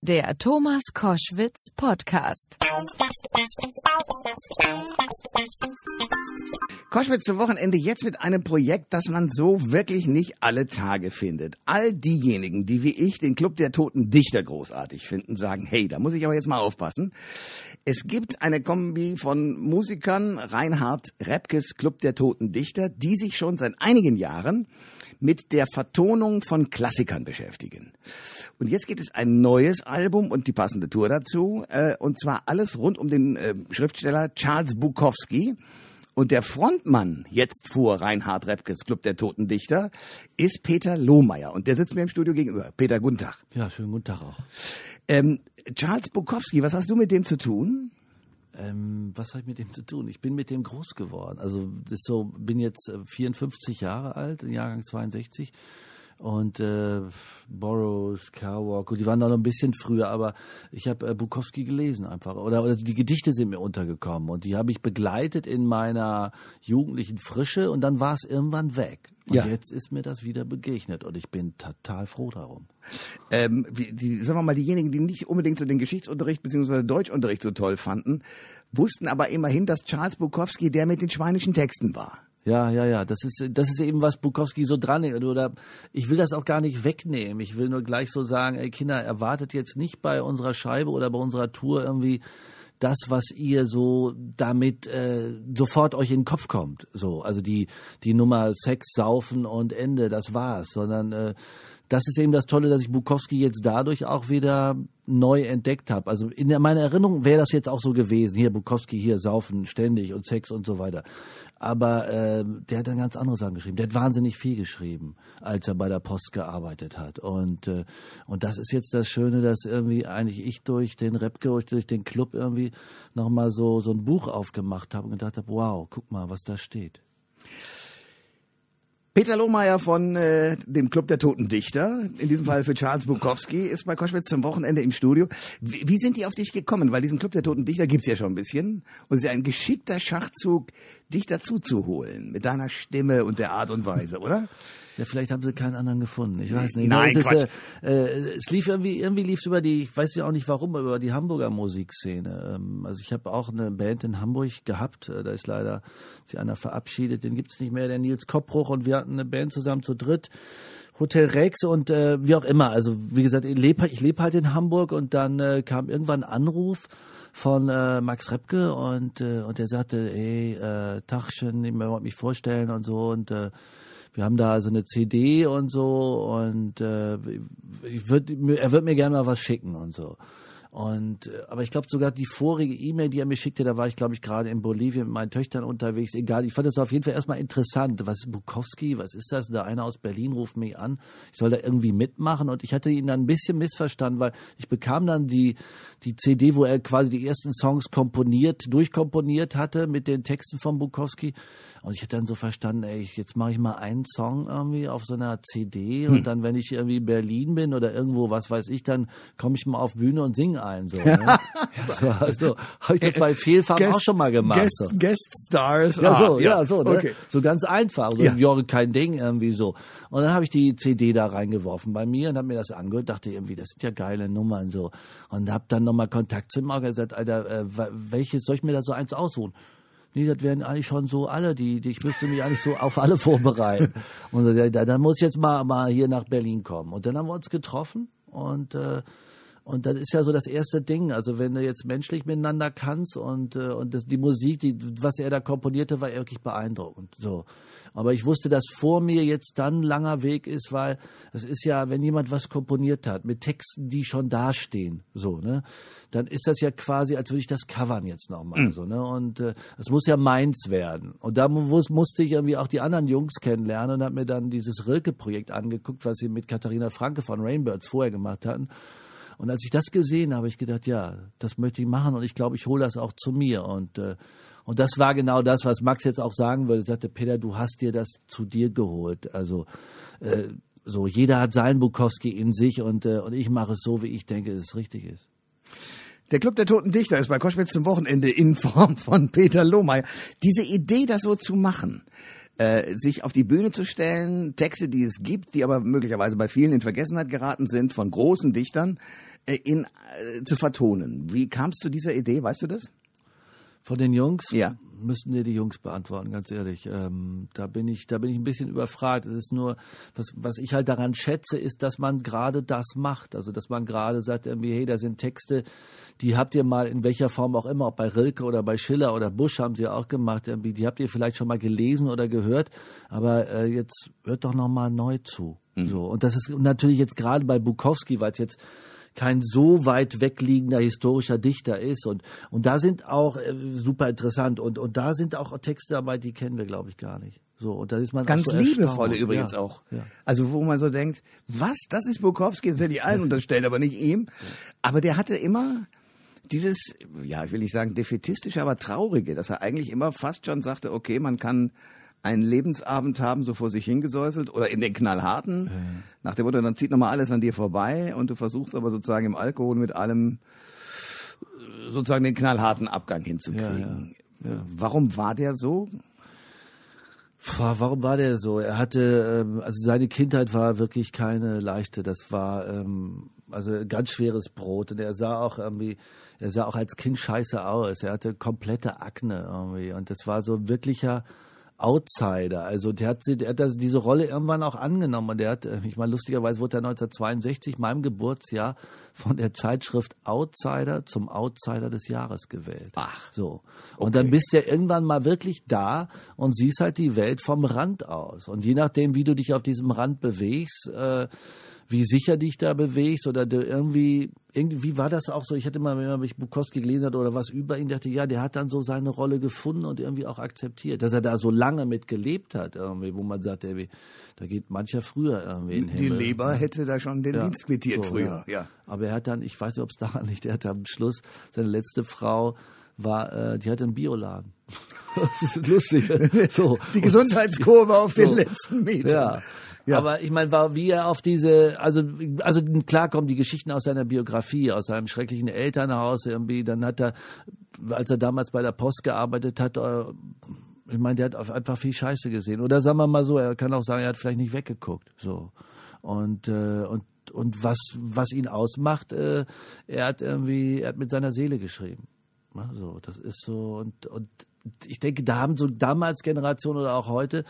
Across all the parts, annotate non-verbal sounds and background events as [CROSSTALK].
Der Thomas Koschwitz Podcast. Koschwitz zum Wochenende jetzt mit einem Projekt, das man so wirklich nicht alle Tage findet. All diejenigen, die wie ich den Club der Toten Dichter großartig finden, sagen, hey, da muss ich aber jetzt mal aufpassen. Es gibt eine Kombi von Musikern, Reinhard Repkes Club der Toten Dichter, die sich schon seit einigen Jahren mit der Vertonung von Klassikern beschäftigen. Und jetzt gibt es ein neues Album und die passende Tour dazu, äh, und zwar alles rund um den äh, Schriftsteller Charles Bukowski. Und der Frontmann jetzt vor Reinhard Repkes Club der Toten Dichter ist Peter Lohmeier. Und der sitzt mir im Studio gegenüber. Peter, guten Tag. Ja, schönen guten Tag auch. Ähm, Charles Bukowski, was hast du mit dem zu tun? Ähm, was habe ich mit dem zu tun? Ich bin mit dem groß geworden. Also das so, bin jetzt 54 äh, Jahre alt, Jahrgang 62 und äh, Burroughs, Kerouac, die waren da noch ein bisschen früher, aber ich habe äh, Bukowski gelesen einfach oder, oder die Gedichte sind mir untergekommen und die habe ich begleitet in meiner jugendlichen Frische und dann war es irgendwann weg. Und ja. jetzt ist mir das wieder begegnet und ich bin total froh darum. Ähm, die, sagen wir mal, diejenigen, die nicht unbedingt so den Geschichtsunterricht bzw. Deutschunterricht so toll fanden, wussten aber immerhin, dass Charles Bukowski der mit den schweinischen Texten war. Ja, ja, ja. Das ist, das ist eben, was Bukowski so dran ist. Oder ich will das auch gar nicht wegnehmen. Ich will nur gleich so sagen, ey Kinder, erwartet jetzt nicht bei unserer Scheibe oder bei unserer Tour irgendwie das, was ihr so damit äh, sofort euch in den Kopf kommt. So, also die die Nummer Sex, Saufen und Ende, das war's. Sondern äh, das ist eben das Tolle, dass ich Bukowski jetzt dadurch auch wieder neu entdeckt habe. Also in meiner Erinnerung wäre das jetzt auch so gewesen. Hier Bukowski, hier saufen ständig und Sex und so weiter. Aber äh, der hat dann ganz andere Sachen geschrieben. Der hat wahnsinnig viel geschrieben, als er bei der Post gearbeitet hat. Und äh, und das ist jetzt das Schöne, dass irgendwie eigentlich ich durch den Repke, durch den Club irgendwie nochmal so so ein Buch aufgemacht habe und gedacht habe, wow, guck mal, was da steht. Peter Lohmeier von äh, dem Club der Toten Dichter, in diesem Fall für Charles Bukowski, ist bei Koschwitz zum Wochenende im Studio. Wie, wie sind die auf dich gekommen? Weil diesen Club der Toten Dichter gibt's ja schon ein bisschen. Und es ist ja ein geschickter Schachzug, dich dazu zu holen. Mit deiner Stimme und der Art und Weise, oder? Ja, vielleicht haben sie keinen anderen gefunden. Ich weiß nicht. Nein, es, Quatsch. Ist, äh, es lief irgendwie, irgendwie lief es über die, ich weiß ja auch nicht warum, über die Hamburger Musikszene. Ähm, also ich habe auch eine Band in Hamburg gehabt. Äh, da ist leider sich einer verabschiedet. Den gibt's nicht mehr, der Nils Koppbruch. Und wir hatten eine Band zusammen zu dritt. Hotel Rex und äh, wie auch immer. Also wie gesagt, ich lebe ich leb halt in Hamburg und dann äh, kam irgendwann ein Anruf von äh, Max Repke und äh, und der sagte, ey, äh, Tachchen, ich wollte mich vorstellen und so und äh, wir haben da also eine CD und so und äh, ich würd, er wird mir gerne mal was schicken und so. Und äh, aber ich glaube sogar die vorige E-Mail, die er mir schickte, da war ich glaube ich gerade in Bolivien mit meinen Töchtern unterwegs. Egal, ich fand das auf jeden Fall erstmal interessant. Was ist Bukowski? Was ist das? Da einer aus Berlin ruft mich an. Ich soll da irgendwie mitmachen und ich hatte ihn dann ein bisschen missverstanden, weil ich bekam dann die die CD, wo er quasi die ersten Songs komponiert, durchkomponiert hatte mit den Texten von Bukowski und ich hatte dann so verstanden, ey, jetzt mache ich mal einen Song irgendwie auf so einer CD hm. und dann, wenn ich irgendwie in Berlin bin oder irgendwo, was weiß ich, dann komme ich mal auf Bühne und singe ein. So, [LAUGHS] ne? so, also, habe ich das bei Fehlfarben Guest, auch schon mal gemacht. Guest, so. Guest Stars. Ja, so, ah, ja, so, ne? okay. so ganz einfach. So, ja. Jorge, kein Ding irgendwie so. Und dann habe ich die CD da reingeworfen bei mir und habe mir das angehört, dachte irgendwie, das sind ja geile Nummern so. Und habe dann nochmal Kontakt zu ihm auch gesagt, Alter, äh, welches soll ich mir da so eins aussuchen? nee, das wären eigentlich schon so alle, die, die ich müsste mich eigentlich so auf alle [LAUGHS] vorbereiten. Und so, ja, dann muss ich jetzt mal, mal hier nach Berlin kommen. Und dann haben wir uns getroffen und äh, und das ist ja so das erste Ding. Also wenn du jetzt menschlich miteinander kannst und äh, und das, die Musik, die was er da komponierte, war wirklich beeindruckend. So. Aber ich wusste, dass vor mir jetzt dann ein langer Weg ist, weil es ist ja, wenn jemand was komponiert hat mit Texten, die schon dastehen, so, ne, dann ist das ja quasi, als würde ich das covern jetzt nochmal, mhm. so, ne, und äh, es äh, muss ja meins werden. Und da muss, musste ich irgendwie auch die anderen Jungs kennenlernen und habe mir dann dieses Rilke-Projekt angeguckt, was sie mit Katharina Franke von Rainbirds vorher gemacht hatten. Und als ich das gesehen habe, habe ich gedacht, ja, das möchte ich machen und ich glaube, ich hole das auch zu mir. Und äh, und das war genau das, was Max jetzt auch sagen würde. Er sagte, Peter, du hast dir das zu dir geholt. Also äh, so, jeder hat seinen Bukowski in sich und, äh, und ich mache es so, wie ich denke, dass es richtig ist. Der Club der Toten Dichter ist bei Koschwitz zum Wochenende in Form von Peter Lohmeier. Diese Idee, das so zu machen, äh, sich auf die Bühne zu stellen, Texte, die es gibt, die aber möglicherweise bei vielen in Vergessenheit geraten sind, von großen Dichtern, in, äh, zu vertonen. Wie kamst du zu dieser Idee, weißt du das? Von den Jungs? Ja. Müssten dir die Jungs beantworten, ganz ehrlich. Ähm, da bin ich, da bin ich ein bisschen überfragt. Es ist nur, was, was ich halt daran schätze, ist, dass man gerade das macht. Also, dass man gerade sagt irgendwie, hey, da sind Texte, die habt ihr mal in welcher Form auch immer, ob bei Rilke oder bei Schiller oder Busch haben sie auch gemacht, irgendwie, die habt ihr vielleicht schon mal gelesen oder gehört, aber äh, jetzt hört doch noch mal neu zu. Mhm. So. Und das ist natürlich jetzt gerade bei Bukowski, weil es jetzt kein so weit wegliegender historischer Dichter ist. Und, und da sind auch äh, super interessant und, und da sind auch Texte dabei, die kennen wir, glaube ich, gar nicht. So, und da ist man Ganz so liebevolle übrigens ja, auch. Ja. Also wo man so denkt, was, das ist Bukowski, das hätte ich allen unterstellt, aber nicht ihm. Aber der hatte immer dieses, ja, ich will nicht sagen defetistische, aber traurige, dass er eigentlich immer fast schon sagte, okay, man kann einen Lebensabend haben, so vor sich hingesäuselt oder in den knallharten, ja. nach dem Motto, dann zieht nochmal alles an dir vorbei und du versuchst aber sozusagen im Alkohol mit allem äh, sozusagen den knallharten Abgang hinzukriegen. Ja, ja, Warum war der so? Warum war der so? Er hatte, ähm, also seine Kindheit war wirklich keine leichte. Das war ähm, also ganz schweres Brot. Und er sah auch irgendwie, er sah auch als Kind scheiße aus. Er hatte komplette Akne irgendwie. Und das war so wirklicher Outsider. Also der hat, der hat diese Rolle irgendwann auch angenommen und der hat, äh, ich meine, lustigerweise wurde er 1962, meinem Geburtsjahr, von der Zeitschrift Outsider zum Outsider des Jahres gewählt. Ach. So. Und okay. dann bist du ja irgendwann mal wirklich da und siehst halt die Welt vom Rand aus. Und je nachdem, wie du dich auf diesem Rand bewegst, äh, wie sicher dich da bewegst oder du irgendwie, irgendwie war das auch so, ich hatte mal, wenn man mich Bukowski gelesen hat oder was über ihn, dachte, ja, der hat dann so seine Rolle gefunden und irgendwie auch akzeptiert, dass er da so lange mit gelebt hat, irgendwie, wo man sagt, irgendwie, da geht mancher früher irgendwie in den Die Leber hätte da schon den ja, Dienst quittiert so, früher, ja. ja. Aber er hat dann, ich weiß nicht, ob es daran liegt, er hat am Schluss seine letzte Frau war, äh, die hatte einen Bioladen. [LAUGHS] das ist lustig. [LAUGHS] So. Die Gesundheitskurve auf so. den letzten Metern. Ja. Ja. Aber ich meine, war wie er auf diese, also also klar kommen die Geschichten aus seiner Biografie, aus seinem schrecklichen Elternhaus irgendwie. Dann hat er, als er damals bei der Post gearbeitet hat, äh, ich meine, der hat einfach viel Scheiße gesehen. Oder sagen wir mal so, er kann auch sagen, er hat vielleicht nicht weggeguckt. So und äh, und und was was ihn ausmacht, äh, er hat irgendwie, er hat mit seiner Seele geschrieben. So, das ist so und und ich denke, da haben so damals Generationen oder auch heute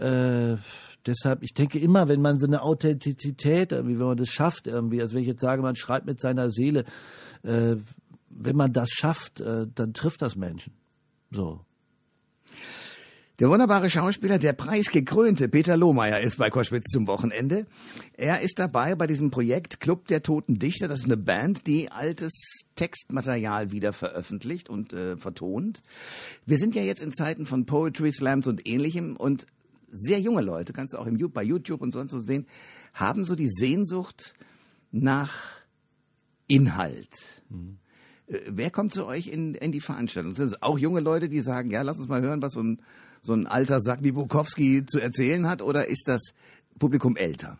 äh, deshalb, ich denke immer, wenn man so eine Authentizität, irgendwie, wenn man das schafft, irgendwie, also wenn ich jetzt sage, man schreibt mit seiner Seele, äh, wenn man das schafft, äh, dann trifft das Menschen. So. Der wunderbare Schauspieler, der preisgekrönte Peter Lohmeier ist bei Koschwitz zum Wochenende. Er ist dabei bei diesem Projekt Club der Toten Dichter. Das ist eine Band, die altes Textmaterial wieder veröffentlicht und äh, vertont. Wir sind ja jetzt in Zeiten von Poetry Slams und ähnlichem und sehr junge Leute, kannst du auch im, bei YouTube und sonst so sehen, haben so die Sehnsucht nach Inhalt. Mhm. Wer kommt zu euch in, in die Veranstaltung? Sind es auch junge Leute, die sagen, ja, lass uns mal hören, was so ein, so ein alter Sack wie Bukowski zu erzählen hat? Oder ist das Publikum älter?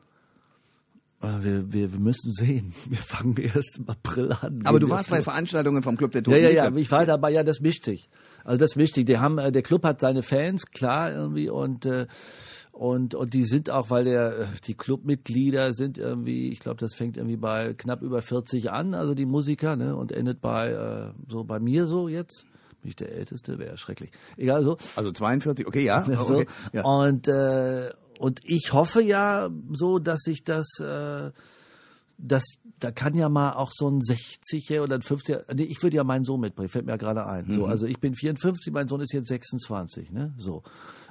Ah, wir, wir, wir müssen sehen. [LAUGHS] Wir fangen erst im April an. Aber du warst bei Veranstaltungen vom Club der Toten. Ja, ja, ja. Ich war dabei. Ja, das mischt sich. Also das ist wichtig. Die haben, äh, der Club hat seine Fans, klar irgendwie und äh, und und die sind auch, weil der äh, die Clubmitglieder sind irgendwie, ich glaube, das fängt irgendwie bei knapp über 40 an, also die Musiker, ne, und endet bei äh, so bei mir so jetzt. Bin ich der Älteste, wäre schrecklich. Egal so. Also 42, okay, ja. [LAUGHS] So. Okay, ja. Und äh, und ich hoffe ja so, dass sich das äh, das, da kann ja mal auch so ein 60er oder ein 50er, nee, ich würde ja meinen Sohn mitbringen, fällt mir ja gerade ein. Mhm. So, also ich bin 54, mein Sohn ist jetzt 26, ne? So.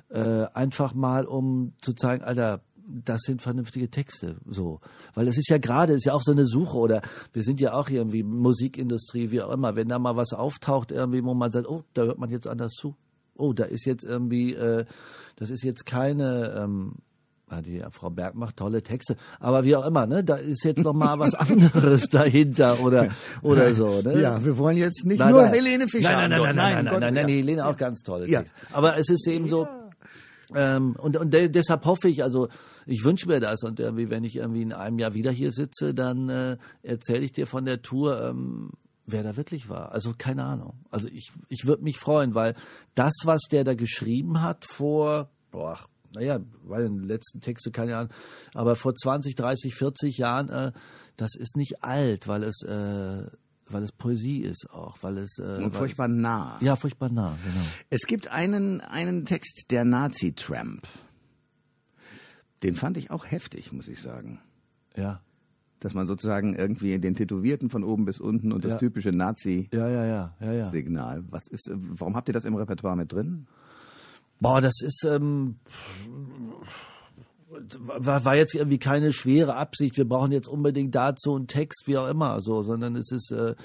Äh, einfach mal, um zu zeigen, Alter, das sind vernünftige Texte, so. Weil es ist ja gerade, ist ja auch so eine Suche oder wir sind ja auch irgendwie Musikindustrie, wie auch immer, wenn da mal was auftaucht irgendwie, wo man sagt, oh, da hört man jetzt anders zu. Oh, da ist jetzt irgendwie, äh, das ist jetzt keine, ähm, ja, die Frau Berg macht tolle Texte, aber wie auch immer, ne, da ist jetzt noch mal was [LAUGHS] anderes dahinter oder oder so. Ne? Ja, wir wollen jetzt nicht nein, nur nein. Helene Fischer. Nein, nein, nein, nein, nein, nein, nein, Gott, nein, nein, ja. Helene auch ganz tolle ja. Texte. Aber es ist eben so. Ähm, und und de deshalb hoffe ich, also ich wünsche mir das und irgendwie, wenn ich irgendwie in einem Jahr wieder hier sitze, dann äh, erzähle ich dir von der Tour. Ähm, wer da wirklich war. Also keine Ahnung. Also ich, ich würde mich freuen, weil das, was der da geschrieben hat vor boah, naja, weil in den letzten Texte keine Ahnung, aber vor 20, 30, 40 Jahren, äh, das ist nicht alt, weil es äh, weil es Poesie ist auch, weil es äh, und furchtbar nah. Ja, furchtbar nah, genau. Es gibt einen einen Text, der Nazi Tramp. Den fand ich auch heftig, muss ich sagen. Ja. Dass man sozusagen irgendwie den Tätowierten von oben bis unten und das Ja. typische Nazi Ja, ja, ja, ja, ja. Signal. Was ist warum habt ihr das im Repertoire mit drin? Boah, das ist ähm, war, war jetzt irgendwie keine schwere Absicht. Wir brauchen jetzt unbedingt dazu einen Text, wie auch immer, so, sondern es ist äh,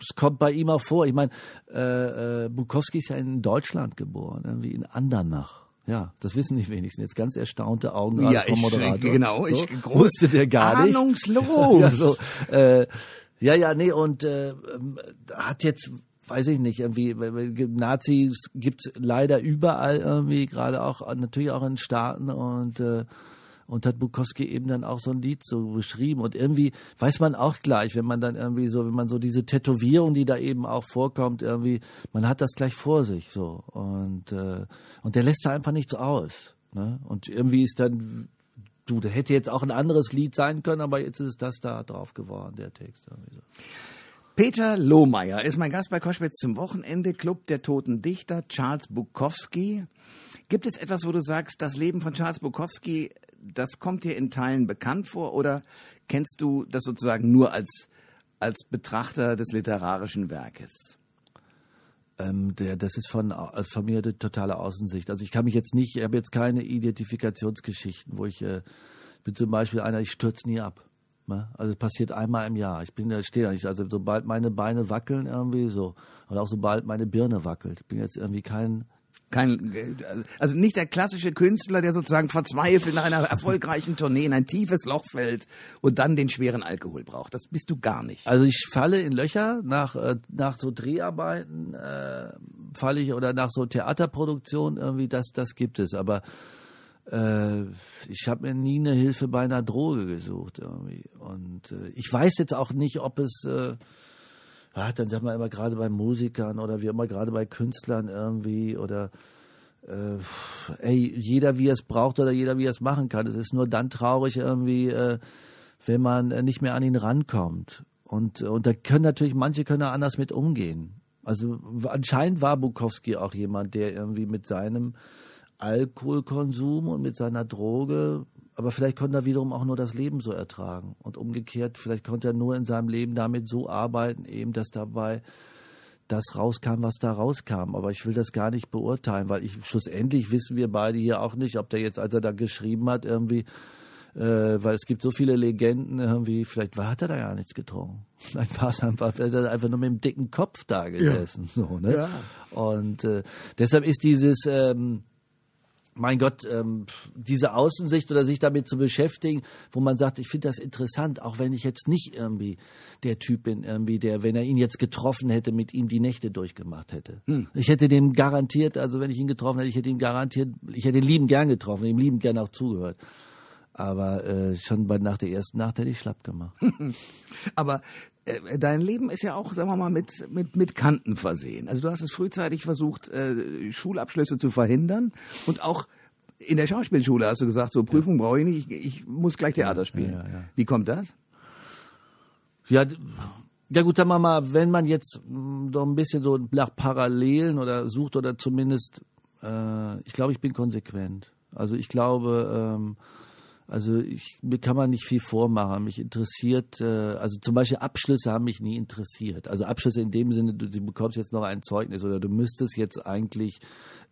es kommt bei ihm auch vor. Ich meine, äh, äh, Bukowski ist ja in Deutschland geboren, irgendwie in Andernach. Ja, das wissen die wenigsten. Jetzt ganz erstaunte Augen Ja, vom ich- Moderator. genau, so, ich- wusste der gar nicht. Ahnungslos. [LAUGHS] ja, so, äh, ja, ja, nee, und äh, ähm, hat jetzt, weiß ich nicht, irgendwie, Nazis gibt's leider überall irgendwie, gerade auch, natürlich auch in Staaten und äh, und hat Bukowski eben dann auch so ein Lied so beschrieben und irgendwie weiß man auch gleich, wenn man dann irgendwie so, wenn man so diese Tätowierung, die da eben auch vorkommt, irgendwie, man hat das gleich vor sich so und äh, und der lässt da einfach nichts aus, ne? Und irgendwie ist dann du, da hätte jetzt auch ein anderes Lied sein können, aber jetzt ist es das da drauf geworden, der Text. Irgendwie so. Peter Lohmeier ist mein Gast bei Koschwitz zum Wochenende, Club der Toten Dichter, Charles Bukowski. Gibt es etwas, wo du sagst, das Leben von Charles Bukowski, das kommt dir in Teilen bekannt vor oder kennst du das sozusagen nur als, als Betrachter des literarischen Werkes? Ähm, der, das ist von, äh, von mir eine totale Außensicht. Also ich kann mich jetzt nicht, ich habe jetzt keine Identifikationsgeschichten, wo ich, äh, bin zum Beispiel einer, ich stürze nie ab. Ne? Also es passiert einmal im Jahr. Ich bin, da stehe da nicht. Also sobald meine Beine wackeln irgendwie so, oder auch sobald meine Birne wackelt, ich bin jetzt irgendwie kein, Kein, also nicht der klassische Künstler, der sozusagen verzweifelt nach einer erfolgreichen Tournee in ein tiefes Loch fällt und dann den schweren Alkohol braucht. Das bist du gar nicht. Also ich falle in Löcher nach äh, nach so Dreharbeiten äh, falle ich oder nach so Theaterproduktionen irgendwie das das gibt es, aber äh, ich habe mir nie eine Hilfe bei einer Droge gesucht irgendwie und äh, ich weiß jetzt auch nicht, ob es äh, ah, dann sagt man immer gerade bei Musikern oder wie immer gerade bei Künstlern irgendwie oder äh, ey, jeder wie er es braucht oder jeder wie er es machen kann. Es ist nur dann traurig irgendwie, äh, wenn man äh, nicht mehr an ihn rankommt. Und, und da können natürlich, manche können da anders mit umgehen. Also anscheinend war Bukowski auch jemand, der irgendwie mit seinem Alkoholkonsum und mit seiner Droge, aber vielleicht konnte er wiederum auch nur das Leben so ertragen. Und umgekehrt, vielleicht konnte er nur in seinem Leben damit so arbeiten, eben, dass dabei das rauskam, was da rauskam. Aber ich will das gar nicht beurteilen, weil ich schlussendlich wissen wir beide hier auch nicht, ob der jetzt, als er da geschrieben hat, irgendwie, äh, weil es gibt so viele Legenden, irgendwie, vielleicht war, hat er da gar nichts getrunken. [LAUGHS] Vielleicht war es einfach, hat er einfach nur mit dem dicken Kopf da gesessen. So, ne? Ja. Und äh, deshalb ist dieses, ähm, mein Gott, ähm, diese Außensicht oder sich damit zu beschäftigen, wo man sagt, ich finde das interessant, auch wenn ich jetzt nicht irgendwie der Typ bin, irgendwie, der, wenn er ihn jetzt getroffen hätte, mit ihm die Nächte durchgemacht hätte. Ich hätte dem garantiert, also wenn ich ihn getroffen hätte, ich hätte ihm garantiert, ich hätte ihn lieben gern getroffen, ihm lieben gern auch zugehört. Aber äh, schon bei, nach der ersten Nacht hätte ich schlapp gemacht. [LAUGHS] Aber äh, dein Leben ist ja auch, sagen wir mal, mit, mit, mit Kanten versehen. Also du hast es frühzeitig versucht, äh, Schulabschlüsse zu verhindern und auch in der Schauspielschule hast du gesagt, so Prüfung brauche ich nicht, ich, ich muss gleich Theater spielen. ja, ja. Wie kommt das? Ja, ja gut, sagen wir mal, wenn man jetzt so ein bisschen so nach Parallelen oder sucht oder zumindest, äh, ich glaube, ich bin konsequent. Also ich glaube, ähm, also ich, mir kann man nicht viel vormachen. Mich interessiert, äh, also zum Beispiel Abschlüsse haben mich nie interessiert. Also Abschlüsse in dem Sinne, du, du bekommst jetzt noch ein Zeugnis oder du müsstest jetzt eigentlich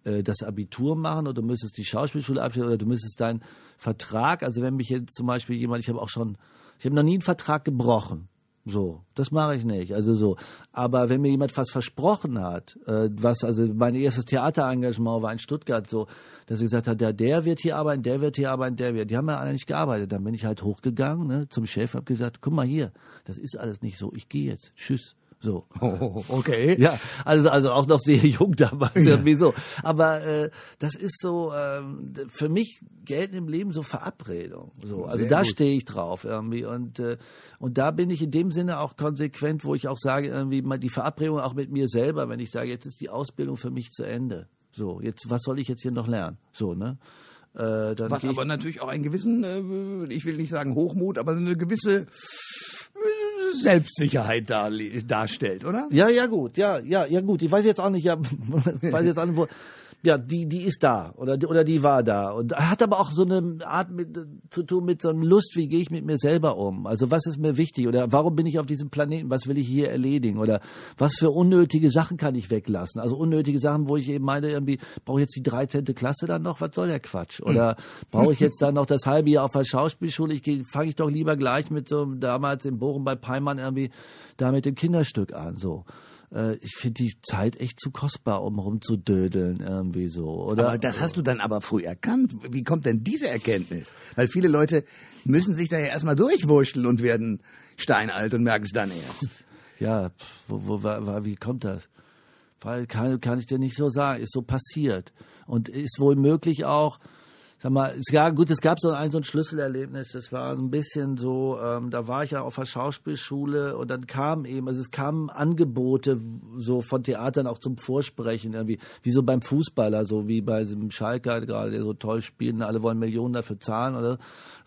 äh, das Abitur machen oder du müsstest die Schauspielschule abschließen oder du müsstest deinen Vertrag, also wenn mich jetzt zum Beispiel jemand, ich habe auch schon, ich habe noch nie einen Vertrag gebrochen. So, das mache ich nicht. Also so. Aber wenn mir jemand was versprochen hat, äh, was, also mein erstes Theaterengagement war in Stuttgart so, dass er gesagt hat, ja, der wird hier arbeiten, der wird hier arbeiten, der wird. Die haben ja alle nicht gearbeitet. Dann bin ich halt hochgegangen, ne, zum Chef, hab gesagt, guck mal hier, das ist alles nicht so. Ich gehe jetzt. Tschüss. So. Oh, okay. [LAUGHS] Ja, also also auch noch sehr [LAUGHS] jung damals irgendwie so. Aber äh, das ist so ähm, für mich gelten im Leben so Verabredungen. So, also Sehr da stehe ich drauf irgendwie und äh, und da bin ich in dem Sinne auch konsequent, wo ich auch sage irgendwie mal die Verabredung auch mit mir selber, wenn ich sage, jetzt ist die Ausbildung für mich zu Ende. So, jetzt, was soll ich jetzt hier noch lernen? So, ne? Äh, was aber natürlich auch einen gewissen, äh, ich will nicht sagen Hochmut, aber eine gewisse Selbstsicherheit dar, darstellt, oder? Ja, ja, gut, ja, ja, ja, gut. Ich weiß jetzt auch nicht, ja, [LAUGHS] weiß jetzt auch nicht, wo, ja, die, die ist da oder, oder die war da und hat aber auch so eine Art mit, zu tun mit so einem Lust, wie gehe ich mit mir selber um? Also was ist mir wichtig oder warum bin ich auf diesem Planeten? Was will ich hier erledigen oder was für unnötige Sachen kann ich weglassen? Also unnötige Sachen, wo ich eben meine, irgendwie brauche ich jetzt die 13. Klasse dann noch? Was soll der Quatsch? Oder hm. brauche ich jetzt dann noch das halbe Jahr auf der Schauspielschule? Ich fange ich doch lieber gleich mit so damals in Bochum bei Peimann irgendwie da mit dem Kinderstück an so äh, ich finde die Zeit echt zu kostbar, um rumzudödeln irgendwie so, oder? Aber das hast du dann aber früh erkannt. Wie kommt denn diese Erkenntnis? Weil viele Leute müssen sich da ja erstmal durchwurschteln und werden steinalt und merken es dann erst. [LAUGHS] Ja, wo, wo, wo, wie kommt das? Weil kann, kann ich dir nicht so sagen, ist so passiert. Und ist wohl möglich auch, sag mal, es gab, gut, es gab so ein, so ein Schlüsselerlebnis, das war so ein bisschen so, ähm, da war ich ja auf der Schauspielschule und dann kam eben, also es kamen Angebote so von Theatern auch zum Vorsprechen, irgendwie, wie so beim Fußballer, so wie bei diesem Schalker gerade, der so toll spielt alle wollen Millionen dafür zahlen, oder?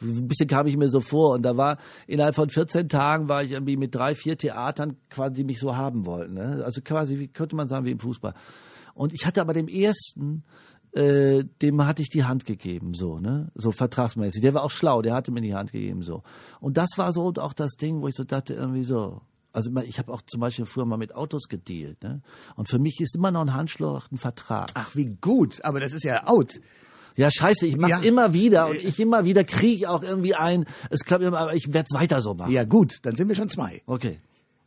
Ein bisschen kam ich mir so vor und da war, innerhalb von 14 Tagen war ich irgendwie mit drei, vier Theatern quasi, die mich so haben wollten, ne? Also quasi, wie könnte man sagen, wie im Fußball. Und ich hatte aber dem ersten äh, dem hatte ich die Hand gegeben, so, ne? So vertragsmäßig. Der war auch schlau, der hatte mir die Hand gegeben, so. Und das war so auch das Ding, wo ich so dachte, irgendwie so. Also ich habe auch zum Beispiel früher mal mit Autos gedealt, ne? Und für mich ist immer noch ein Handschlag ein Vertrag. Ach, wie gut, aber das ist ja out. Ja, scheiße, ich mach's ja. immer wieder und ich immer wieder kriege ich auch irgendwie ein, es klappt immer, aber ich werde es weiter so machen. Ja, gut, dann sind wir schon zwei. Okay.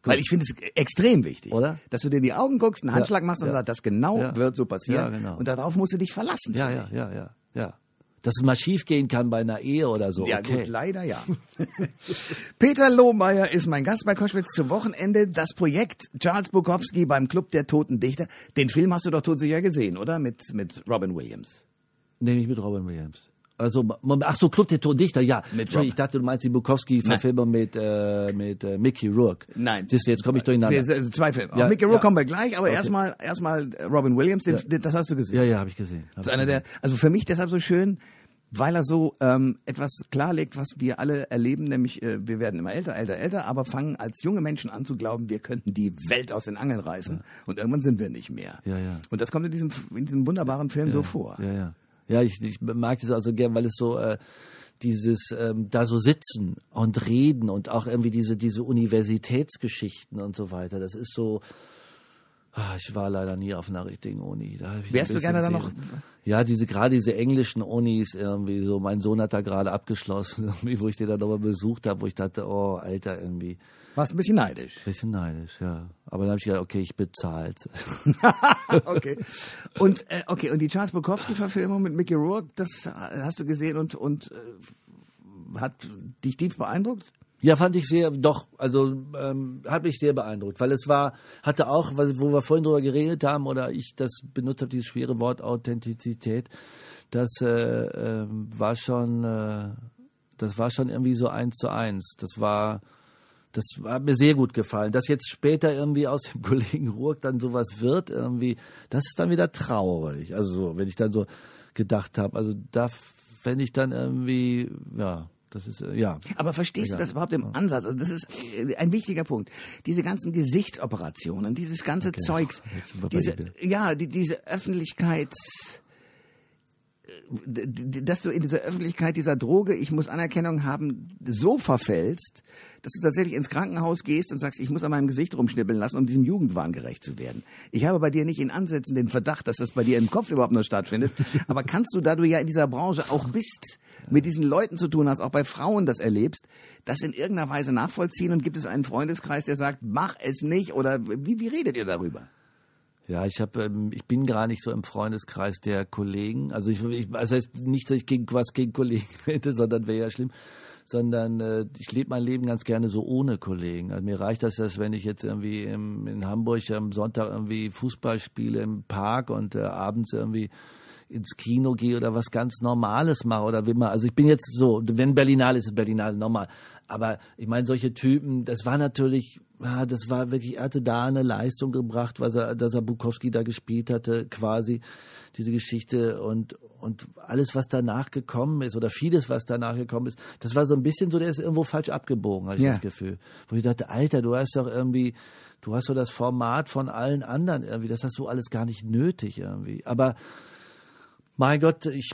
Weil ich finde es extrem wichtig, oder? Dass du dir in die Augen guckst, einen Handschlag ja, machst und ja. sagst, das genau ja. wird so passieren. Ja, genau. Und darauf musst du dich verlassen. Ja, ja, ja, ja, ja. Dass es mal schief gehen kann bei einer Ehe oder so. Ja, okay. gut, leider ja. [LAUGHS] Peter Lohmeier ist mein Gast bei Koschwitz zum Wochenende. Das Projekt Charles Bukowski beim Club der Toten Dichter. Den Film hast du doch sicher gesehen, oder? Mit, mit Robin Williams. Nee, nicht mit Robin Williams. Also, ach so, Club der Tondichter, ja. Mit ich dachte, du meinst die Bukowski-Verfilmung mit, äh, mit äh, Mickey Rourke. Nein. Siehst du, jetzt komme ich durcheinander. Nee, zwei Filme. Ja, Mickey Rourke ja. kommen wir gleich, aber okay. erstmal erstmal Robin Williams, den, ja. das hast du gesehen. Ja, ja, habe ich gesehen. Hab das ist einer der, also für mich deshalb so schön, weil er so ähm, etwas klarlegt, was wir alle erleben, nämlich äh, wir werden immer älter, älter, älter, aber fangen als junge Menschen an zu glauben, wir könnten die Welt aus den Angeln reißen ja. und irgendwann sind wir nicht mehr. Ja, ja. Und das kommt in diesem, in diesem wunderbaren Film ja, so vor. Ja, ja. Ja, ich, ich mag das also gern, weil es so äh, dieses ähm, da so sitzen und reden und auch irgendwie diese diese Universitätsgeschichten und so weiter. Das ist so. Ach, ich war leider nie auf einer richtigen Uni. Da Wärst du gerne da noch? Ja, diese gerade diese englischen Unis irgendwie so. Mein Sohn hat da gerade abgeschlossen, [LAUGHS] irgendwie, wo ich den dann nochmal besucht habe, wo ich dachte, oh Alter, irgendwie warst ein bisschen neidisch. Ein bisschen neidisch, ja. Aber dann habe ich gedacht, okay, ich bezahle [LAUGHS] okay. Und äh, okay, und die Charles Bukowski-Verfilmung mit Mickey Rourke, das äh, hast du gesehen und und äh, hat dich tief beeindruckt? Ja, fand ich sehr, doch, also ähm, hat mich sehr beeindruckt, weil es war, hatte auch, wo wir vorhin drüber geredet haben oder ich das benutzt habe, dieses schwere Wort Authentizität, das äh, äh, war schon, äh, das war schon irgendwie so eins zu eins. Das war das hat mir sehr gut gefallen. Dass jetzt später irgendwie aus dem [LAUGHS] Kollegen Ruhrk dann sowas wird, irgendwie, das ist dann wieder traurig. Also so, wenn ich dann so gedacht habe, also da fände ich dann irgendwie, ja, das ist, äh, ja. Aber verstehst egal. du das überhaupt im Ansatz? Also das ist äh, ein wichtiger Punkt. Diese ganzen Gesichtsoperationen, dieses ganze okay. Zeugs, diese, ja, die, diese Öffentlichkeits, dass du in dieser Öffentlichkeit dieser Droge, ich muss Anerkennung haben, so verfällst, dass du tatsächlich ins Krankenhaus gehst und sagst, ich muss an meinem Gesicht rumschnippeln lassen, um diesem Jugendwahn gerecht zu werden. Ich habe bei dir nicht in Ansätzen den Verdacht, dass das bei dir im Kopf überhaupt nur stattfindet. [LAUGHS] Aber kannst du, da du ja in dieser Branche auch bist, mit diesen Leuten zu tun hast, auch bei Frauen das erlebst, das in irgendeiner Weise nachvollziehen und gibt es einen Freundeskreis, der sagt, mach es nicht oder wie, wie redet ihr darüber? Ja, ich habe, ähm, ich bin gar nicht so im Freundeskreis der Kollegen. Also ich, ich das heißt nicht, dass ich gegen was gegen Kollegen [LAUGHS] hätte, sondern wäre ja schlimm. Sondern äh, ich lebe mein Leben ganz gerne so ohne Kollegen. Also mir reicht das, dass wenn ich jetzt irgendwie im, in Hamburg am Sonntag irgendwie Fußball spiele im Park und äh, abends irgendwie ins Kino gehe oder was ganz Normales mache oder wie man. Also ich bin jetzt so, wenn Berlinale ist, ist Berlinale normal. Aber ich meine, solche Typen, das war natürlich ja, das war wirklich, er hatte da eine Leistung gebracht, was er, dass er Bukowski da gespielt hatte, quasi diese Geschichte und und alles, was danach gekommen ist oder vieles, was danach gekommen ist, das war so ein bisschen so, der ist irgendwo falsch abgebogen, habe ich ja. das Gefühl, wo ich dachte, Alter, du hast doch irgendwie, du hast so das Format von allen anderen irgendwie, das hast du alles gar nicht nötig irgendwie, aber mein Gott, ich,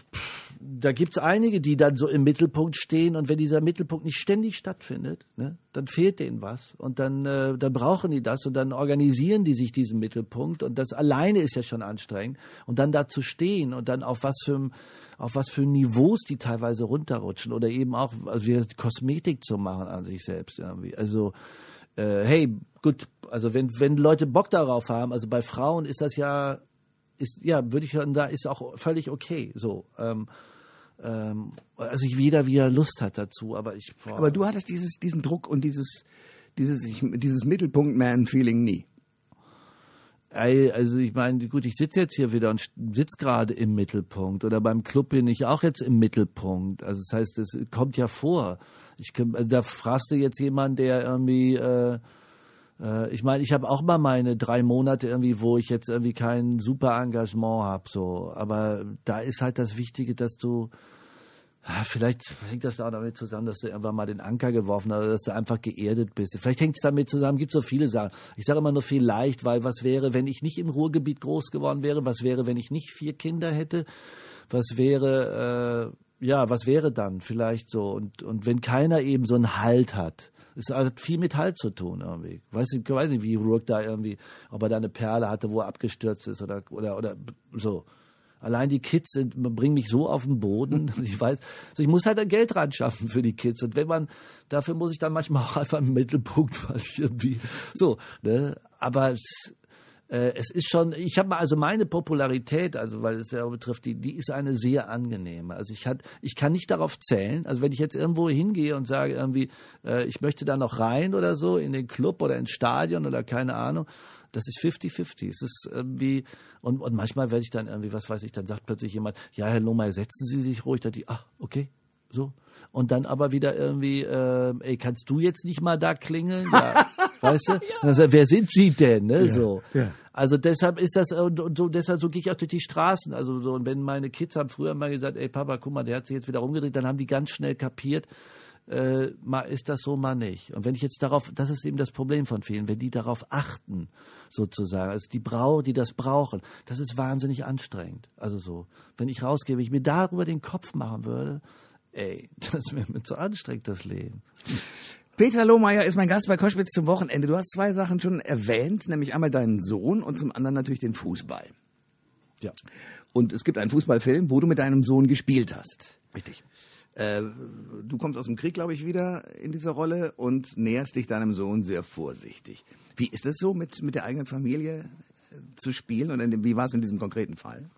da gibt's einige, die dann so im Mittelpunkt stehen und wenn dieser Mittelpunkt nicht ständig stattfindet, ne, dann fehlt denen was und dann, äh, dann brauchen die das und dann organisieren die sich diesen Mittelpunkt und das alleine ist ja schon anstrengend und dann da zu stehen und dann auf was für auf was für Niveaus die teilweise runterrutschen oder eben auch also Kosmetik zu machen an sich selbst irgendwie. Also äh, hey, gut, also wenn wenn Leute Bock darauf haben, also bei Frauen ist das ja ist, ja, würde ich sagen, da ist auch völlig okay. So. Ähm, ähm, also jeder, wie er Lust hat dazu, aber ich. Boah. Aber du hattest dieses, diesen Druck und dieses, dieses, dieses Mittelpunkt-Man-Feeling nie. Also ich meine, gut, ich sitze jetzt hier wieder und sitze gerade im Mittelpunkt oder beim Club bin ich auch jetzt im Mittelpunkt. Also das heißt, es kommt ja vor. Ich, also da fragst du jetzt jemanden, der irgendwie äh, äh, ich meine, ich habe auch mal meine drei Monate irgendwie, wo ich jetzt irgendwie kein super Engagement habe, so. Aber da ist halt das Wichtige, dass du Vielleicht hängt das auch damit zusammen, dass du einfach mal den Anker geworfen hast, dass du einfach geerdet bist. Vielleicht hängt es damit zusammen, gibt so viele Sachen. Ich sage immer nur vielleicht, weil was wäre, wenn ich nicht im Ruhrgebiet groß geworden wäre? Was wäre, wenn ich nicht vier Kinder hätte? Was wäre, äh, ja, was wäre dann vielleicht so? Und, und wenn keiner eben so einen Halt hat, es hat viel mit Halt zu tun irgendwie. Weiß ich weiß nicht, wie Rourke da irgendwie, ob er da eine Perle hatte, wo er abgestürzt ist oder oder oder so. Allein die Kids sind, bringen mich so auf den Boden, [LAUGHS] dass ich weiß, also ich muss halt ein Geld ran schaffen für die Kids. Und wenn man, dafür muss ich dann manchmal auch einfach im Mittelpunkt, [LAUGHS] ich irgendwie, so, ne? Aber es, äh, es ist schon, ich habe mal also meine Popularität, also weil es ja betrifft, die, die ist eine sehr angenehme. Also ich hat, ich kann nicht darauf zählen. Also wenn ich jetzt irgendwo hingehe und sage irgendwie, äh, ich möchte da noch rein oder so in den Club oder ins Stadion oder keine Ahnung, das ist 50-50. Es ist irgendwie, und, und manchmal werde ich dann irgendwie, was weiß ich, dann sagt plötzlich jemand, ja, Herr Lohmeier, setzen Sie sich ruhig, da die, ach, okay, so. Und dann aber wieder irgendwie, äh, ey, kannst du jetzt nicht mal da klingeln? Ja, [LAUGHS] weißt du? [LAUGHS] ja. Also, wer sind Sie denn? Ne? Ja, so. Ja. Also deshalb ist das und, und so deshalb so gehe ich auch durch die Straßen. Also so und wenn meine Kids haben früher mal gesagt, ey Papa, guck mal, der hat sich jetzt wieder umgedreht, dann haben die ganz schnell kapiert, äh, mal ist das so, mal nicht. Und wenn ich jetzt darauf, das ist eben das Problem von vielen, wenn die darauf achten, sozusagen, also die brau, die das brauchen, das ist wahnsinnig anstrengend. Also so, wenn ich rausgehe, wenn ich mir darüber den Kopf machen würde, ey, [LAUGHS] das wäre mir zu anstrengend, das Leben. Peter Lohmeier ist mein Gast bei Koschwitz zum Wochenende. Du hast zwei Sachen schon erwähnt, nämlich einmal deinen Sohn und zum anderen natürlich den Fußball. Ja. Und es gibt einen Fußballfilm, wo du mit deinem Sohn gespielt hast. Richtig. Äh, du kommst aus dem Krieg, glaube ich, wieder in dieser Rolle und näherst dich deinem Sohn sehr vorsichtig. Wie ist es so, mit, mit der eigenen Familie äh, zu spielen und in, wie war es in diesem konkreten Fall?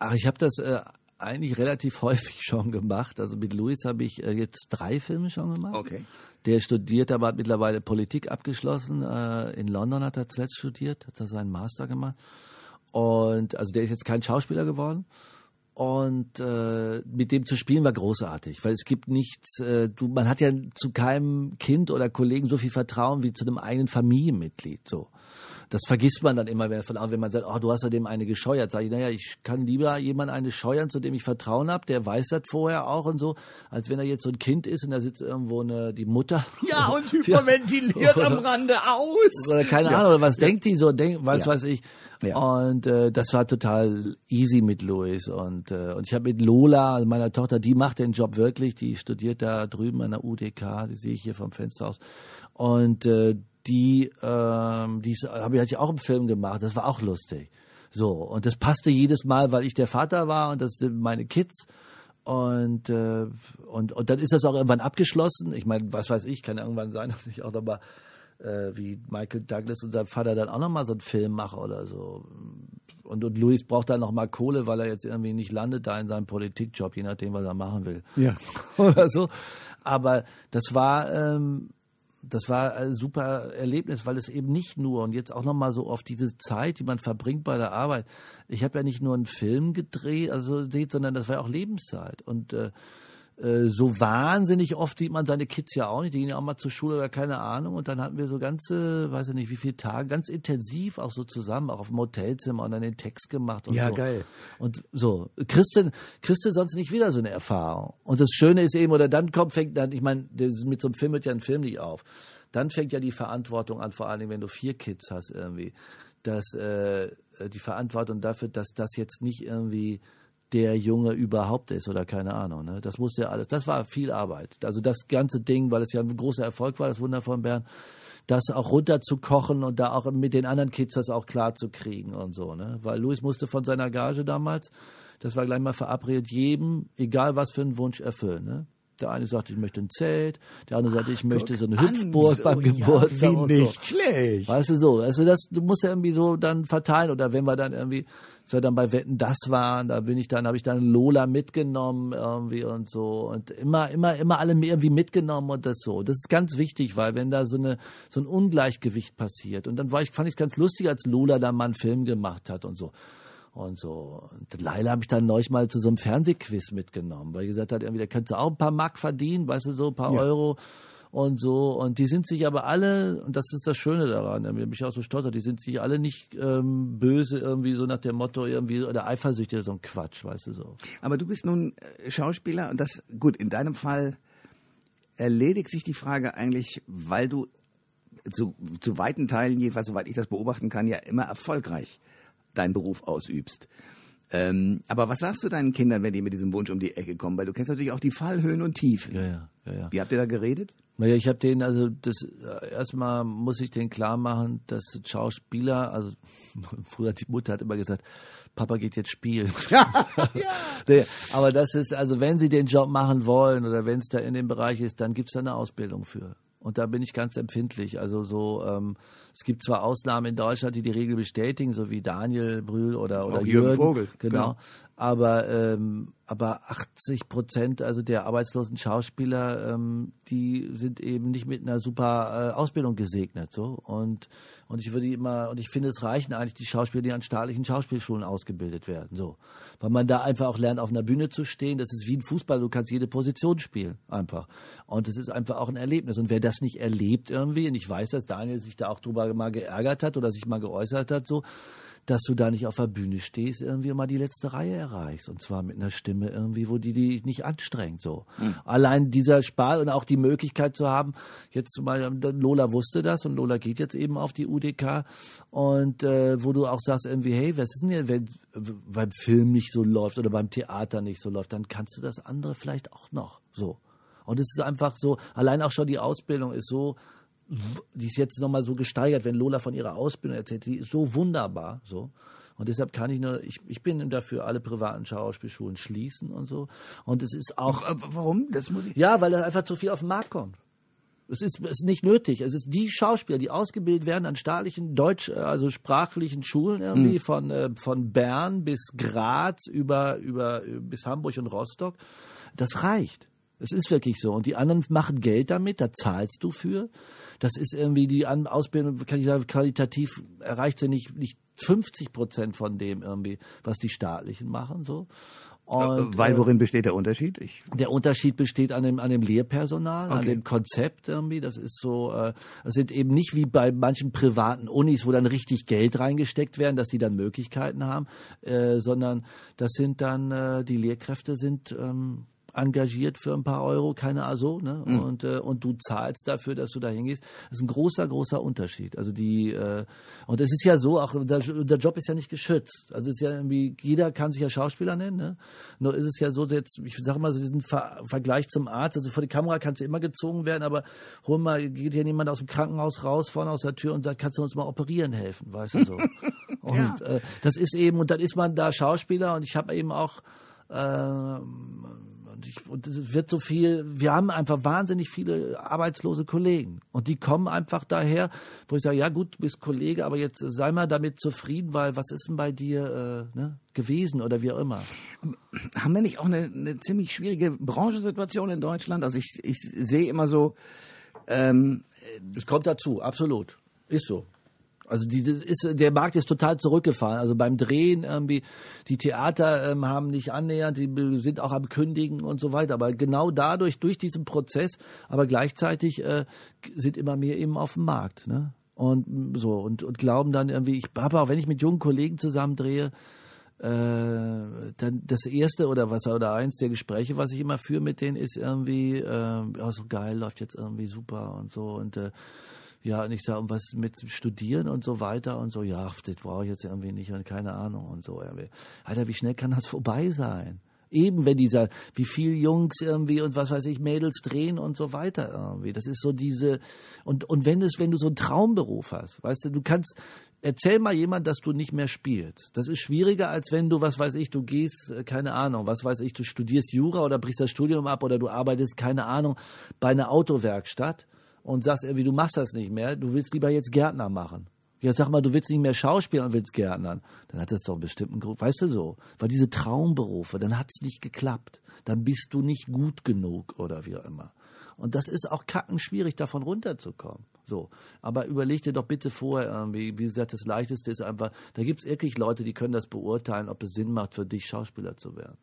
Ach, ich habe das äh, eigentlich relativ [LAUGHS] häufig schon gemacht. Also mit Luis habe ich äh, jetzt drei Filme schon gemacht. Okay. Der studiert, aber hat mittlerweile Politik abgeschlossen. Äh, in London hat er zuletzt studiert, hat er seinen Master gemacht. Und also der ist jetzt kein Schauspieler geworden. Und äh, mit dem zu spielen war großartig, weil es gibt nichts, äh, du, man hat ja zu keinem Kind oder Kollegen so viel Vertrauen wie zu einem eigenen Familienmitglied. So das vergisst man dann immer, wenn, wenn man sagt, oh, du hast ja dem eine gescheuert. Sag ich, naja, ich kann lieber jemand eine scheuern, zu dem ich Vertrauen habe, der weiß das vorher auch und so, als wenn er jetzt so ein Kind ist und da sitzt irgendwo eine, die Mutter. [LAUGHS] Ja, und [LAUGHS] hyperventiliert ja. am Rande aus. Oder keine ja. Ahnung, oder was ja. denkt die so, denk, was weiß ich. Ja. Und äh, das war total easy mit Louis. Und, äh, und ich habe mit Lola, also meiner Tochter, die macht den Job wirklich, die studiert da drüben an der UDK, die sehe ich hier vom Fenster aus. Und äh, die, ähm, die habe ich auch im Film gemacht. Das war auch lustig. So und das passte jedes Mal, weil ich der Vater war und das sind meine Kids. Und, äh, und, und dann ist das auch irgendwann abgeschlossen. Ich meine, was weiß ich, kann irgendwann sein, [LAUGHS] dass ich auch nochmal äh, wie Michael Douglas und sein Vater dann auch nochmal so einen Film mache oder so. Und, und Luis braucht dann nochmal Kohle, weil er jetzt irgendwie nicht landet da in seinem Politikjob, je nachdem, was er machen will. Ja. [LAUGHS] oder so. Aber das war, ähm, das war ein super Erlebnis, weil es eben nicht nur und jetzt auch nochmal so auf diese Zeit, die man verbringt bei der Arbeit. Ich habe ja nicht nur einen Film gedreht, also sondern das war auch Lebenszeit. Und äh, äh, so wahnsinnig oft sieht man seine Kids ja auch nicht, die gehen ja auch mal zur Schule oder keine Ahnung. Und dann hatten wir so ganze, weiß ich nicht, wie viele Tage, ganz intensiv auch so zusammen, auch auf dem Hotelzimmer und dann den Text gemacht und ja, so. geil. Und so, Christen, Christen sonst nicht wieder so eine Erfahrung. Und das Schöne ist eben, oder dann kommt, fängt dann, ich meine, mit so einem Film hört ja ein Film nicht auf. Dann fängt ja die Verantwortung an, vor allen Dingen, wenn du vier Kids hast irgendwie, dass äh, die Verantwortung dafür, dass das jetzt nicht irgendwie der Junge überhaupt ist oder keine Ahnung. Ne? Das musste ja alles, das war viel Arbeit. Also das ganze Ding, weil es ja ein großer Erfolg war, das Wunder von Bern, das auch runterzukochen und da auch mit den anderen Kids das auch klar zu kriegen und so. Ne? Weil Luis musste von seiner Gage damals, das war gleich mal verabredet, jedem, egal was für einen Wunsch erfüllen. Ne? Der eine sagte, ich möchte ein Zelt, der andere sagte, ich möchte so eine Hüpfburg so, beim ja, Geburtstag. wie und nicht so. schlecht. Weißt du so, also das, du musst ja irgendwie so dann verteilen oder wenn wir dann irgendwie, als wir dann bei Wetten das waren, da bin ich dann, habe ich dann Lola mitgenommen irgendwie und so und immer, immer, immer alle irgendwie mitgenommen und das so. Das ist ganz wichtig, weil wenn da so eine, so ein Ungleichgewicht passiert und dann war ich, fand ich es ganz lustig, als Lola da mal einen Film gemacht hat und so und so. Und Leila habe ich dann neulich mal zu so einem Fernsehquiz mitgenommen, weil ich gesagt hat, irgendwie, da könntest du auch ein paar Mark verdienen, weißt du, so ein paar Ja. Euro und so. Und die sind sich aber alle, und das ist das Schöne daran, da bin ich auch so stolz, die sind sich alle nicht ähm, böse irgendwie so nach dem Motto irgendwie oder eifersüchtig so ein Quatsch, weißt du so. Aber du bist nun äh, Schauspieler und das, gut, in deinem Fall erledigt sich die Frage eigentlich, weil du zu, zu weiten Teilen, jedenfalls soweit ich das beobachten kann, ja immer erfolgreich deinen Beruf ausübst. Ähm, aber was sagst du deinen Kindern, wenn die mit diesem Wunsch um die Ecke kommen? Weil du kennst natürlich auch die Fallhöhen und Tiefen. Ja, ja, ja, ja. Wie habt ihr da geredet? Naja, ich habe den, also das äh, erstmal muss ich den klar machen, dass Schauspieler, also [LAUGHS] früher die Mutter hat immer gesagt, Papa geht jetzt spielen. [LAUGHS] nee, aber das ist, also wenn sie den Job machen wollen oder wenn es da in dem Bereich ist, dann gibt's da eine Ausbildung für. Und da bin ich ganz empfindlich. Also so, ähm, es gibt zwar Ausnahmen in Deutschland, die die Regel bestätigen, so wie Daniel Brühl oder, oder Jürgen Jürgen. Vogel, Genau. genau. Aber, ähm, aber 80 Prozent also der arbeitslosen Schauspieler, ähm, die sind eben nicht mit einer super äh, Ausbildung gesegnet. So. Und, und ich würde immer, und ich finde, es reichen eigentlich die Schauspieler, die an staatlichen Schauspielschulen ausgebildet werden. So. Weil man da einfach auch lernt, auf einer Bühne zu stehen. Das ist wie ein Fußball, du kannst jede Position spielen. Einfach. Und es ist einfach auch ein Erlebnis. Und wer das nicht erlebt irgendwie, und ich weiß, dass Daniel sich da auch drüber mal geärgert hat oder sich mal geäußert hat, so, dass du da nicht auf der Bühne stehst, irgendwie mal die letzte Reihe erreichst. Und zwar mit einer Stimme irgendwie, wo die die nicht anstrengt. So. Allein dieser Spaß und auch die Möglichkeit zu haben, jetzt mal, Lola wusste das und Lola geht jetzt eben auf die UDK und äh, wo du auch sagst irgendwie, hey, was ist denn hier, wenn beim Film nicht so läuft oder beim Theater nicht so läuft, dann kannst du das andere vielleicht auch noch. So. Und es ist einfach so, allein auch schon die Ausbildung ist so, die ist jetzt nochmal so gesteigert, wenn Lola von ihrer Ausbildung erzählt, die ist so wunderbar, so. Und deshalb kann ich nur, ich, ich bin dafür, alle privaten Schauspielschulen schließen und so. Und es ist auch, Warum? Das muss ich. ja, weil da einfach zu viel auf den Markt kommt. Es ist, es ist nicht nötig. Es ist die Schauspieler, die ausgebildet werden an staatlichen Deutsch, also sprachlichen Schulen irgendwie von, äh, von Bern bis Graz über, über, bis Hamburg und Rostock. Das reicht. Es ist wirklich so. Und die anderen machen Geld damit, da zahlst du für. Das ist irgendwie die An Ausbildung, kann ich sagen, qualitativ erreicht sie nicht, nicht 50 Prozent von dem irgendwie, was die staatlichen machen, so. Und, Weil äh, worin besteht der Unterschied? Ich, der Unterschied besteht an dem, an dem Lehrpersonal, an Okay. dem Konzept irgendwie. Das ist so, äh, es sind eben nicht wie bei manchen privaten Unis, wo dann richtig Geld reingesteckt werden, dass sie dann Möglichkeiten haben, äh, sondern das sind dann, äh, die Lehrkräfte sind ähm, engagiert für ein paar Euro, keine Ahnung, so, ne? Und, äh, und du zahlst dafür, dass du da hingehst. Das ist ein großer, großer Unterschied. Also die, äh, und es ist ja so, auch der, der Job ist ja nicht geschützt. Also es ist ja irgendwie, jeder kann sich ja Schauspieler nennen, ne? Nur ist es ja so, jetzt, ich sag mal so diesen Ver Vergleich zum Arzt, also vor die Kamera kannst du immer gezogen werden, aber hol mal, geht hier niemand aus dem Krankenhaus raus, vorne aus der Tür und sagt, kannst du uns mal operieren helfen, weißt du so. [LAUGHS] Und äh, das ist eben, und dann ist man da Schauspieler und ich habe eben auch ähm, und, ich, und es wird so viel, wir haben einfach wahnsinnig viele arbeitslose Kollegen. Und die kommen einfach daher, wo ich sage, ja gut, du bist Kollege, aber jetzt sei mal damit zufrieden, weil was ist denn bei dir äh, ne, gewesen oder wie auch immer. haben wir nicht auch eine, eine ziemlich schwierige Branchensituation in Deutschland? Also ich, ich sehe immer so, ähm, Es kommt dazu, absolut. Ist so. Also die, ist, der Markt ist total zurückgefahren. Also beim Drehen irgendwie, die Theater ähm, haben nicht annähernd, die sind auch am Kündigen und so weiter. Aber genau dadurch, durch diesen Prozess, aber gleichzeitig äh, sind immer mehr eben auf dem Markt. Ne? Und so, und, und glauben dann irgendwie, ich aber auch wenn ich mit jungen Kollegen zusammen drehe, äh, dann das erste oder was oder eins der Gespräche, was ich immer führe mit denen, ist irgendwie, äh, ja, so geil, läuft jetzt irgendwie super und so. Und äh, ja, und ich sage, und was mit Studieren und so weiter und so, ja, das brauche ich jetzt irgendwie nicht und keine Ahnung und so. Alter, wie schnell kann das vorbei sein? Eben wenn dieser, wie viel Jungs irgendwie und was weiß ich, Mädels drehen und so weiter irgendwie. Das ist so diese, und, und wenn es, wenn du so einen Traumberuf hast, weißt du, du kannst, erzähl mal jemand, dass du nicht mehr spielst. Das ist schwieriger, als wenn du, was weiß ich, du gehst, äh, keine Ahnung, was weiß ich, du studierst Jura oder brichst das Studium ab oder du arbeitest, keine Ahnung, bei einer Autowerkstatt und sagst irgendwie, du machst das nicht mehr, du willst lieber jetzt Gärtner machen. Ja, sag mal, du willst nicht mehr Schauspieler und willst Gärtnern. Dann hat das doch einen bestimmten Grund. Weißt du so? Weil diese Traumberufe, dann hat's nicht geklappt. Dann bist du nicht gut genug oder wie auch immer. Und das ist auch kackenschwierig, davon runterzukommen. So. Aber überleg dir doch bitte vorher irgendwie, wie gesagt, das Leichteste ist einfach, da gibt's wirklich Leute, die können das beurteilen, ob es Sinn macht, für dich Schauspieler zu werden.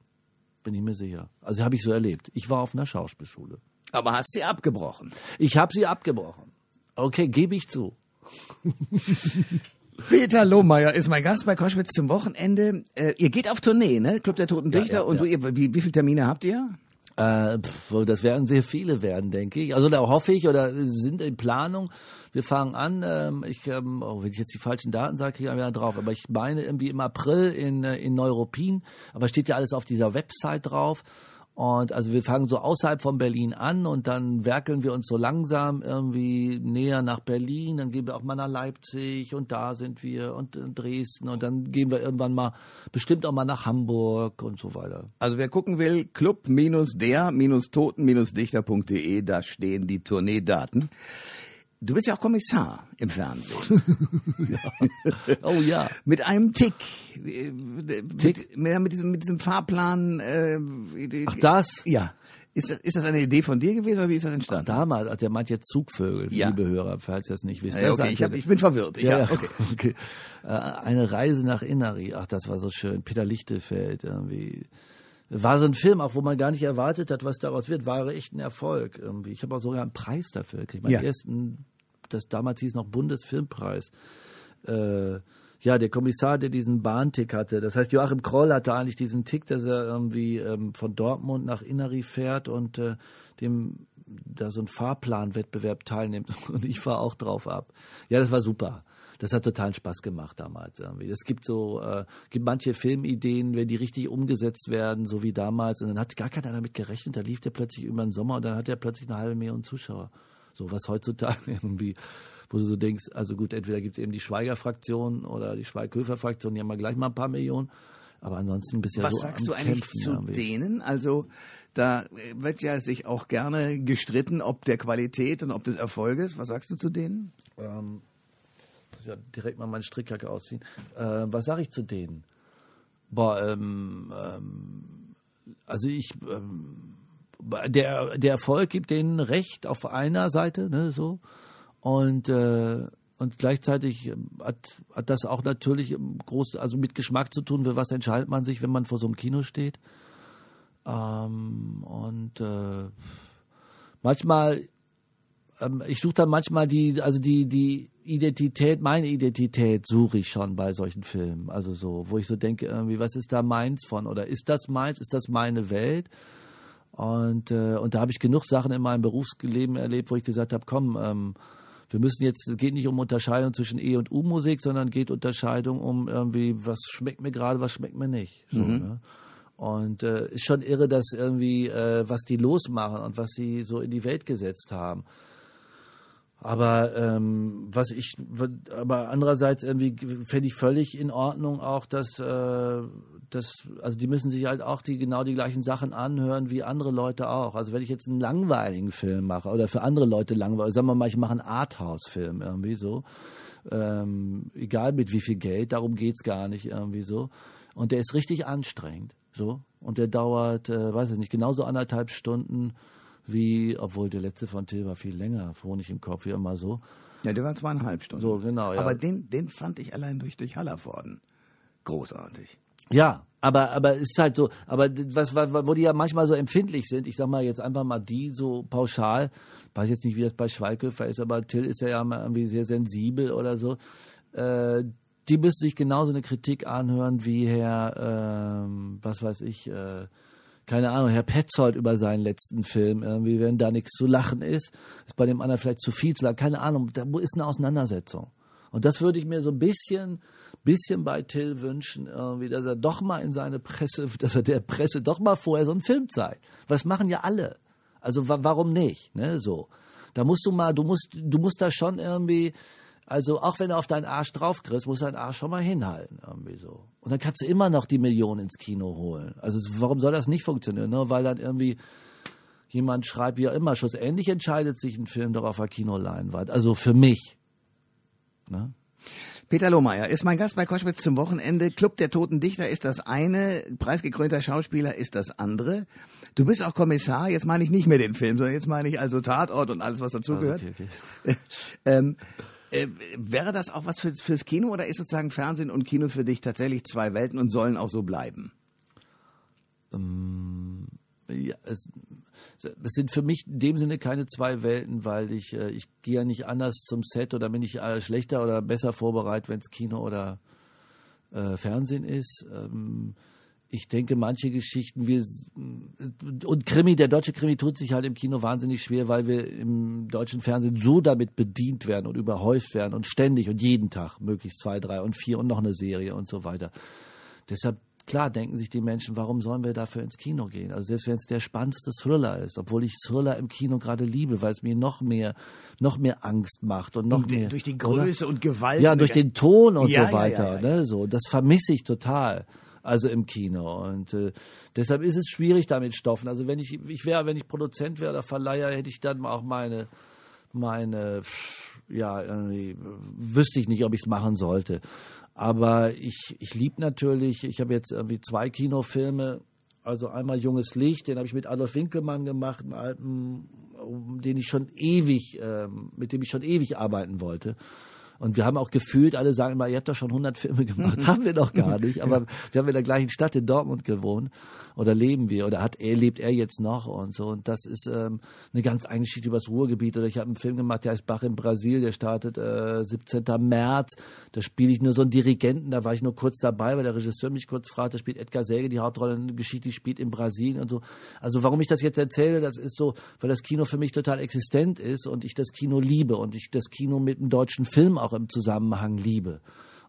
Bin ich mir sicher. Also habe ich so erlebt. Ich war auf einer Schauspielschule. Aber hast sie abgebrochen? Ich habe sie abgebrochen. Okay, gebe ich zu. [LAUGHS] Peter Lohmeier ist mein Gast bei Koschwitz zum Wochenende. Äh, ihr geht auf Tournee, ne? Club der Toten Dichter. Ja, ja, und so, ihr, wie, wie viele Termine habt ihr? Äh, pf, das werden sehr viele werden, denke ich. Also da hoffe ich oder sind in Planung. Wir fangen an, ähm, ich, ähm, oh, wenn ich jetzt die falschen Daten sage, kriege ich wieder drauf. Aber ich meine irgendwie im April in, äh, in Neuruppin. Aber steht ja alles auf dieser Website drauf. Und also wir fangen so außerhalb von Berlin an und dann werkeln wir uns so langsam irgendwie näher nach Berlin, dann gehen wir auch mal nach Leipzig und da sind wir und in Dresden und dann gehen wir irgendwann mal bestimmt auch mal nach Hamburg und so weiter. Also wer gucken will, club-der-toten-dichter.de, da stehen die Tourneedaten. Du bist ja auch Kommissar im Fernsehen. [LAUGHS] ja. Oh ja. mit einem Tick. Tick? Mit, mit, diesem, mit diesem Fahrplan. Äh, Ach das? Ja. Ist das, ist das eine Idee von dir gewesen oder wie ist das entstanden? Ach, damals, der meint jetzt Zugvögel, ja. liebe Hörer, falls ihr das nicht wisst. Ja, okay, ich, hab, ich bin verwirrt. Ich ja, hab, okay. [LAUGHS] okay. Äh, eine Reise nach Inneri, ach, das war so schön. Peter Lichtefeld irgendwie. War so ein Film, auch wo man gar nicht erwartet hat, was daraus wird, war echt ein Erfolg irgendwie. Ich habe auch sogar einen Preis dafür gekriegt. Meinen ja. ersten das damals hieß noch Bundesfilmpreis. Äh, ja, der Kommissar, der diesen Bahntick hatte. Das heißt, Joachim Kroll hatte eigentlich diesen Tick, dass er irgendwie ähm, von Dortmund nach Inneri fährt und äh, dem da so ein Fahrplanwettbewerb teilnimmt. [LAUGHS] Und ich fahre auch drauf ab. Ja, das war super. Das hat totalen Spaß gemacht damals irgendwie. Es gibt so, äh, gibt manche Filmideen, wenn die richtig umgesetzt werden, so wie damals. Und dann hat gar keiner damit gerechnet. Da lief der plötzlich über den Sommer und dann hat er plötzlich eine halbe Million Zuschauer. So was heutzutage [LAUGHS] irgendwie, wo du so denkst, also gut, entweder gibt es eben die Schweiger-Fraktion oder die Schweighöfer-Fraktion, die haben wir gleich mal ein paar Millionen. Aber ansonsten bist ja Was so sagst du eigentlich Kämpfen, zu irgendwie. denen? Also da wird ja sich auch gerne gestritten, ob der Qualität und ob des Erfolges. Was sagst du zu denen? Ähm, muss ja direkt mal meine Strickjacke ausziehen. Äh, was sage ich zu denen? Boah, ähm, ähm, also ich, ähm, der, der Erfolg gibt denen Recht auf einer Seite, ne, so. Und, äh, und gleichzeitig hat, hat das auch natürlich groß, also mit Geschmack zu tun, für was entscheidet man sich, wenn man vor so einem Kino steht. Ähm, und äh, manchmal, ähm, ich suche dann manchmal die, also die, die Identität, meine Identität suche ich schon bei solchen Filmen. Also so, wo ich so denke, irgendwie, was ist da meins von? Oder ist das meins? Ist das meine Welt? Und, äh, und da habe ich genug Sachen in meinem Berufsleben erlebt, wo ich gesagt habe, komm, ähm, wir müssen jetzt, es geht nicht um Unterscheidung zwischen E- und U-Musik, sondern geht Unterscheidung um irgendwie, was schmeckt mir gerade, was schmeckt mir nicht. So, mhm. ne? Und äh, ist schon irre, dass irgendwie, äh, was die losmachen und was sie so in die Welt gesetzt haben. Aber ähm, was ich, aber andererseits irgendwie fände ich völlig in Ordnung auch, dass, äh, dass, also die müssen sich halt auch die genau die gleichen Sachen anhören wie andere Leute auch. Also wenn ich jetzt einen langweiligen Film mache oder für andere Leute langweilig, sagen wir mal, ich mache einen Arthouse-Film irgendwie so, ähm, egal mit wie viel Geld, darum geht's gar nicht irgendwie so. Und der ist richtig anstrengend, so. Und der dauert, äh, weiß ich nicht, genauso anderthalb Stunden wie, obwohl der letzte von Till war viel länger, Honig im Kopf, wie immer so. Ja, der war zweieinhalb Stunden. So, genau, ja. Aber den, den fand ich allein durch, durch Hallervorden großartig. Ja, aber aber ist halt so, aber was, was wo die ja manchmal so empfindlich sind, ich sag mal jetzt einfach mal die so pauschal, weiß jetzt nicht, wie das bei Schweighöfer ist, aber Till ist ja, ja irgendwie sehr sensibel oder so. Äh, die müssen sich genauso eine Kritik anhören wie Herr, ähm, was weiß ich, äh, keine Ahnung, Herr Petzold über seinen letzten Film, irgendwie, wenn da nichts zu lachen ist, ist bei dem anderen vielleicht zu viel zu lachen, keine Ahnung, da ist eine Auseinandersetzung. Und das würde ich mir so ein bisschen, bisschen bei Till wünschen, irgendwie, dass er doch mal in seine Presse, [LAUGHS] dass er der Presse doch mal vorher so einen Film zeigt. Was machen ja alle. Also wa warum nicht? Ne, so. Da musst du mal, du musst, du musst da schon irgendwie, also auch wenn du auf deinen Arsch draufkriegst, musst du deinen Arsch schon mal hinhalten, irgendwie so. Und dann kannst du immer noch die Millionen ins Kino holen. Also warum soll das nicht funktionieren? Nur weil dann irgendwie jemand schreibt, wie auch immer. Schlussendlich entscheidet sich ein Film doch auf der Kinoleinwand. Also für mich. Ne? Peter Lohmeier ist mein Gast bei Koschwitz zum Wochenende. Club der Toten Dichter ist das eine, preisgekrönter Schauspieler ist das andere. Du bist auch Kommissar, jetzt meine ich nicht mehr den Film, sondern jetzt meine ich also Tatort und alles, was dazugehört. Ah, okay, okay. [LAUGHS] ähm, äh, wäre das auch was für, fürs Kino oder ist sozusagen Fernsehen und Kino für dich tatsächlich zwei Welten und sollen auch so bleiben? Ähm, ja, es, es sind für mich in dem Sinne keine zwei Welten, weil ich, äh, ich gehe ja nicht anders zum Set oder bin ich äh, schlechter oder besser vorbereitet, wenn es Kino oder äh, Fernsehen ist. Ähm, ich denke, manche Geschichten, wir und Krimi, der deutsche Krimi tut sich halt im Kino wahnsinnig schwer, weil wir im deutschen Fernsehen so damit bedient werden und überhäuft werden und ständig und jeden Tag möglichst zwei, drei und vier und noch eine Serie und so weiter. Deshalb klar denken sich die Menschen, warum sollen wir dafür ins Kino gehen? Also selbst wenn es der spannendste Thriller ist, obwohl ich Thriller im Kino gerade liebe, weil es mir noch mehr, noch mehr Angst macht und noch und mehr durch die Größe oder? und Gewalt. Ja, durch den Ton und ja, so weiter. Ja, ja, ne, so das vermisse ich total. Also im Kino und äh, deshalb ist es schwierig damit Stoffen. Also wenn ich ich wäre, wenn ich Produzent wäre oder Verleiher, hätte ich dann auch meine meine ja irgendwie wüsste ich nicht, ob ich es machen sollte. Aber ich, ich liebe natürlich, ich habe jetzt irgendwie zwei Kinofilme, also einmal Junges Licht, den habe ich mit Adolf Winkelmann gemacht, einen alten, den ich schon ewig, ähm, mit dem ich schon ewig arbeiten wollte. Und wir haben auch gefühlt, alle sagen immer, ihr habt doch schon 100 Filme gemacht. Mhm. haben wir doch gar nicht. [LAUGHS] Aber wir haben in der gleichen Stadt in Dortmund gewohnt. Oder leben wir. Oder hat er, lebt er jetzt noch und so. Und das ist ähm, eine ganz eigene Geschichte über das Ruhrgebiet. Oder ich habe einen Film gemacht, der heißt Bach in Brasil. Der startet äh, 17. März. Da spiele ich nur so einen Dirigenten. Da war ich nur kurz dabei, weil der Regisseur mich kurz fragt. Da spielt Edgar Säge die Hauptrolle. Eine Geschichte, die spielt in Brasilien und so. Also warum ich das jetzt erzähle, das ist so, weil das Kino für mich total existent ist und ich das Kino liebe und ich das Kino mit dem deutschen Film auch im Zusammenhang liebe.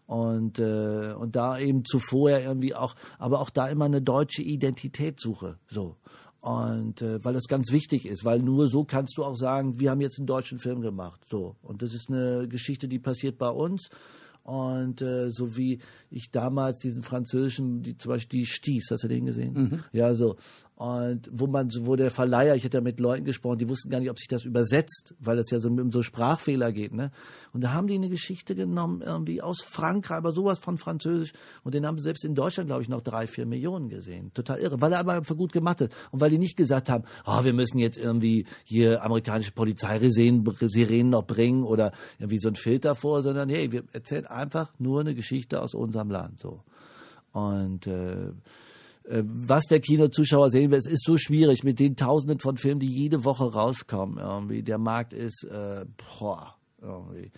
Und, äh, und da eben zuvor irgendwie auch, aber auch da immer eine deutsche Identität suche. So. Und äh, weil das ganz wichtig ist, weil nur so kannst du auch sagen, wir haben jetzt einen deutschen Film gemacht. So. Und das ist eine Geschichte, die passiert bei uns. Und äh, so wie ich damals diesen französischen, die zum Beispiel die Stieß, hast du den gesehen? Mhm. Ja, so. Und wo man, wo der Verleiher, ich hatte ja mit Leuten gesprochen, die wussten gar nicht, ob sich das übersetzt, weil es ja so um so Sprachfehler geht, ne? Und da haben die eine Geschichte genommen, irgendwie aus Frankreich, aber sowas von Französisch. Und den haben sie selbst in Deutschland, glaube ich, noch drei, vier Millionen gesehen. Total irre. Weil er aber für gut gemacht hat. Und weil die nicht gesagt haben, oh, wir müssen jetzt irgendwie hier amerikanische Polizeisirenen noch bringen oder irgendwie so ein Filter vor, sondern hey, wir erzählen einfach nur eine Geschichte aus unserem Land, so. Und, äh, was der Kinozuschauer sehen will. Es ist so schwierig mit den Tausenden von Filmen, die jede Woche rauskommen. Irgendwie. Der Markt ist, äh, boah, irgendwie.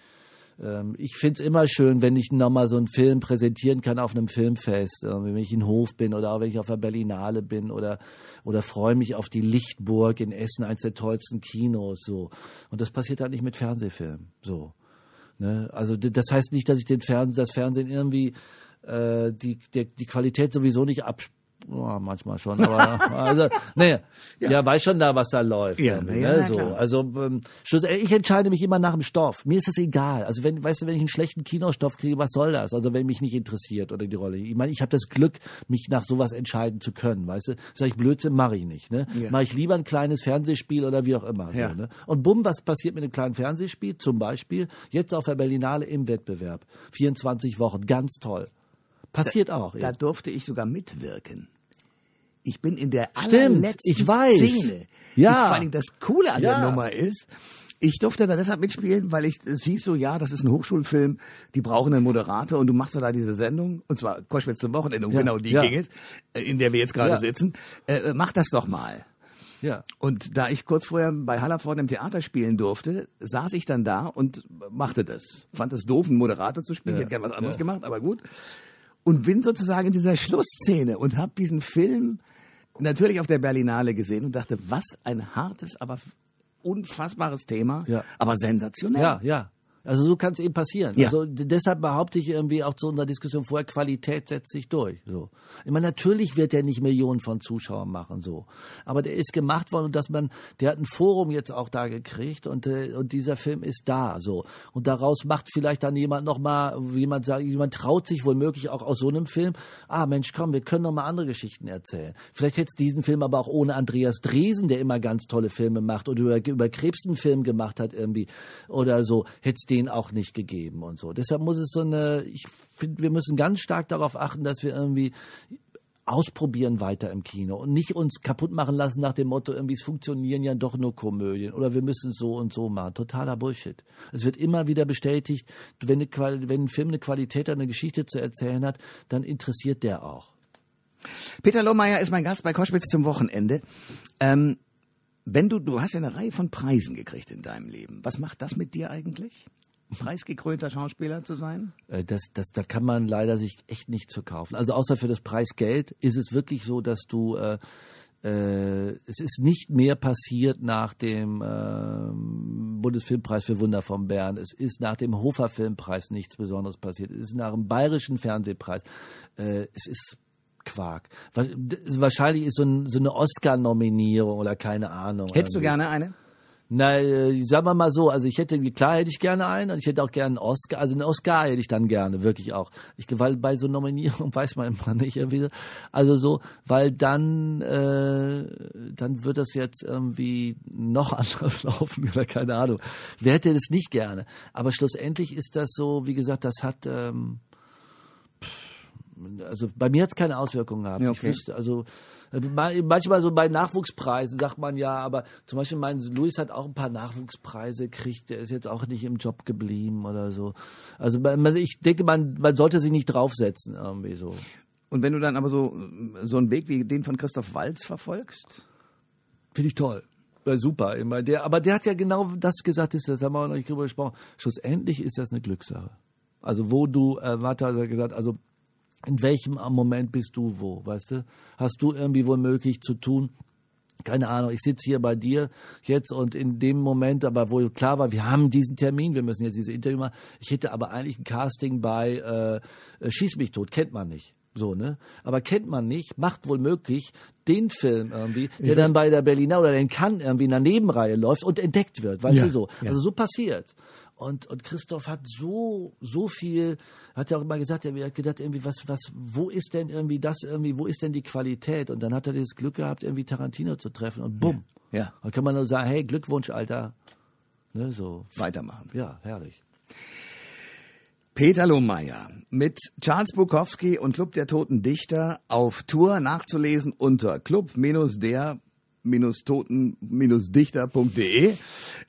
Ähm, ich finde es immer schön, wenn ich nochmal so einen Film präsentieren kann auf einem Filmfest, wenn ich in Hof bin oder auch wenn ich auf der Berlinale bin oder, oder freue mich auf die Lichtburg in Essen, eins der tollsten Kinos, so. Und das passiert halt nicht mit Fernsehfilmen, so. Ne? Also das heißt nicht, dass ich den Fernsehen, das Fernsehen irgendwie äh, die, die, die Qualität sowieso nicht absp ja, manchmal schon, aber [LAUGHS] also, nee, ja. ja, weiß schon da, was da läuft. Ja, ne, ja, so. Also ähm, ich entscheide mich immer nach dem Stoff. Mir ist es egal. Also wenn, weißt du, wenn ich einen schlechten Kinostoff kriege, was soll das? Also wenn mich nicht interessiert oder die Rolle. Ich meine, ich habe das Glück, mich nach sowas entscheiden zu können, weißt du? Sag ich Blödsinn, mache ich nicht. Ne? Ja. Mache ich lieber ein kleines Fernsehspiel oder wie auch immer. So, ne? Und bumm, was passiert mit einem kleinen Fernsehspiel? Zum Beispiel jetzt auf der Berlinale im Wettbewerb. 24 Wochen, ganz toll. Passiert da, auch. Da durfte ich sogar mitwirken. Ich bin in der Stimmt, allerletzten ich weiß. Szene. Ja. Ich, vor allem das Coole an ja. der Nummer ist, Ich durfte da deshalb mitspielen, weil ich es hieß so, ja, das ist ein Hochschulfilm, die brauchen einen Moderator und du machst da diese Sendung, und zwar Koschwitz zum Wochenende, und Ja, genau die ja. ging es, äh, in der wir jetzt gerade Ja. sitzen. Äh, mach das doch mal. Ja. Und da ich kurz vorher bei Hallervorden im Theater spielen durfte, saß ich dann da und machte das. Fand es doof, einen Moderator zu spielen. Ja, Ich hätte gern was anderes ja. gemacht, aber gut. Und bin sozusagen in dieser Schlussszene und habe diesen Film natürlich auf der Berlinale gesehen und dachte, was ein hartes, aber unfassbares Thema, Ja. aber sensationell. Ja, ja. Also so kann es eben passieren. Ja. Also deshalb behaupte ich irgendwie auch zu unserer Diskussion vorher, Qualität setzt sich durch. So. Ich meine, natürlich wird er nicht Millionen von Zuschauern machen, so. Aber der ist gemacht worden und dass man, der hat ein Forum jetzt auch da gekriegt und, äh, und dieser Film ist da, so. Und daraus macht vielleicht dann jemand nochmal, jemand sagt, jemand traut sich wohl möglich auch aus so einem Film, ah Mensch, komm, wir können noch mal andere Geschichten erzählen. Vielleicht hätte es diesen Film aber auch ohne Andreas Dresen, der immer ganz tolle Filme macht oder über, über Krebs einen Film gemacht hat irgendwie oder so, hätte es den auch nicht gegeben und so. Deshalb muss es so eine, ich finde, wir müssen ganz stark darauf achten, dass wir irgendwie ausprobieren weiter im Kino und nicht uns kaputt machen lassen nach dem Motto, irgendwie es funktionieren ja doch nur Komödien oder wir müssen es so und so machen. Totaler Bullshit. Es wird immer wieder bestätigt, wenn, eine, wenn ein Film eine Qualität hat, eine Geschichte zu erzählen hat, dann interessiert der auch. Peter Lohmeier ist mein Gast bei Koschwitz zum Wochenende. Ähm, wenn du, du hast ja eine Reihe von Preisen gekriegt in deinem Leben. Was macht das mit dir eigentlich? Preisgekrönter Schauspieler zu sein? Äh, Das, das, da kann man leider sich echt nichts verkaufen. Also außer für das Preisgeld ist es wirklich so, dass du äh, äh, es ist nicht mehr passiert nach dem ähm, Bundesfilmpreis für Wunder vom Bern. Es ist nach dem Hofer Filmpreis nichts Besonderes passiert. Es ist nach dem Bayerischen Fernsehpreis. Äh, es ist Quark. Wahrscheinlich ist so, ein, so eine Oscar-Nominierung oder keine Ahnung. Hättest du irgendwie. gerne eine? Na, äh, sagen wir mal so, also ich hätte, klar hätte ich gerne einen und ich hätte auch gerne einen Oscar, also einen Oscar hätte ich dann gerne, wirklich auch. Ich, weil bei so Nominierungen [LAUGHS] weiß man immer nicht irgendwie, so. also so, weil dann, äh, dann wird das jetzt irgendwie noch [LAUGHS] anders laufen oder keine Ahnung. Wer hätte das nicht gerne? Aber schlussendlich ist das so, wie gesagt, das hat, ähm, also bei mir hat es keine Auswirkungen gehabt. Ja, Ich okay. wüsste, also manchmal so bei Nachwuchspreisen sagt man ja, aber zum Beispiel mein Luis hat auch ein paar Nachwuchspreise gekriegt, der ist jetzt auch nicht im Job geblieben oder so. Also man, ich denke, man, man sollte sich nicht draufsetzen irgendwie so. Und wenn du dann aber so, so einen Weg wie den von Christoph Walz verfolgst? Finde ich toll. Super. Immer der, aber der hat ja genau das gesagt, ist, das haben wir auch noch nicht drüber gesprochen. Schlussendlich ist das eine Glückssache. Also wo du, äh, Warte hat er gesagt, also in welchem Moment bist du wo, weißt du? Hast du irgendwie womöglich zu tun? Keine Ahnung, ich sitze hier bei dir jetzt und in dem Moment, aber wo klar war, wir haben diesen Termin, wir müssen jetzt diese Interview machen. Ich hätte aber eigentlich ein Casting bei äh, Schieß mich tot, kennt man nicht. So, ne? Aber kennt man nicht, macht wohl möglich den Film irgendwie, der dann bei der Berliner oder den Cannes irgendwie in der Nebenreihe läuft und entdeckt wird, weißt Ja, du so. ja. Also so passiert. Und, und Christoph hat so, so viel, hat ja auch immer gesagt, er hat gedacht, irgendwie, was, was, wo ist denn irgendwie das irgendwie, wo ist denn die Qualität? Und dann hat er das Glück gehabt, irgendwie Tarantino zu treffen und bumm. Ja. Dann kann man nur sagen, hey, Glückwunsch, Alter. Ne, so. Weitermachen. Ja, herrlich. Peter Lohmeier mit Charles Bukowski und Club der Toten Dichter auf Tour nachzulesen unter club-der-toten-dichter.de.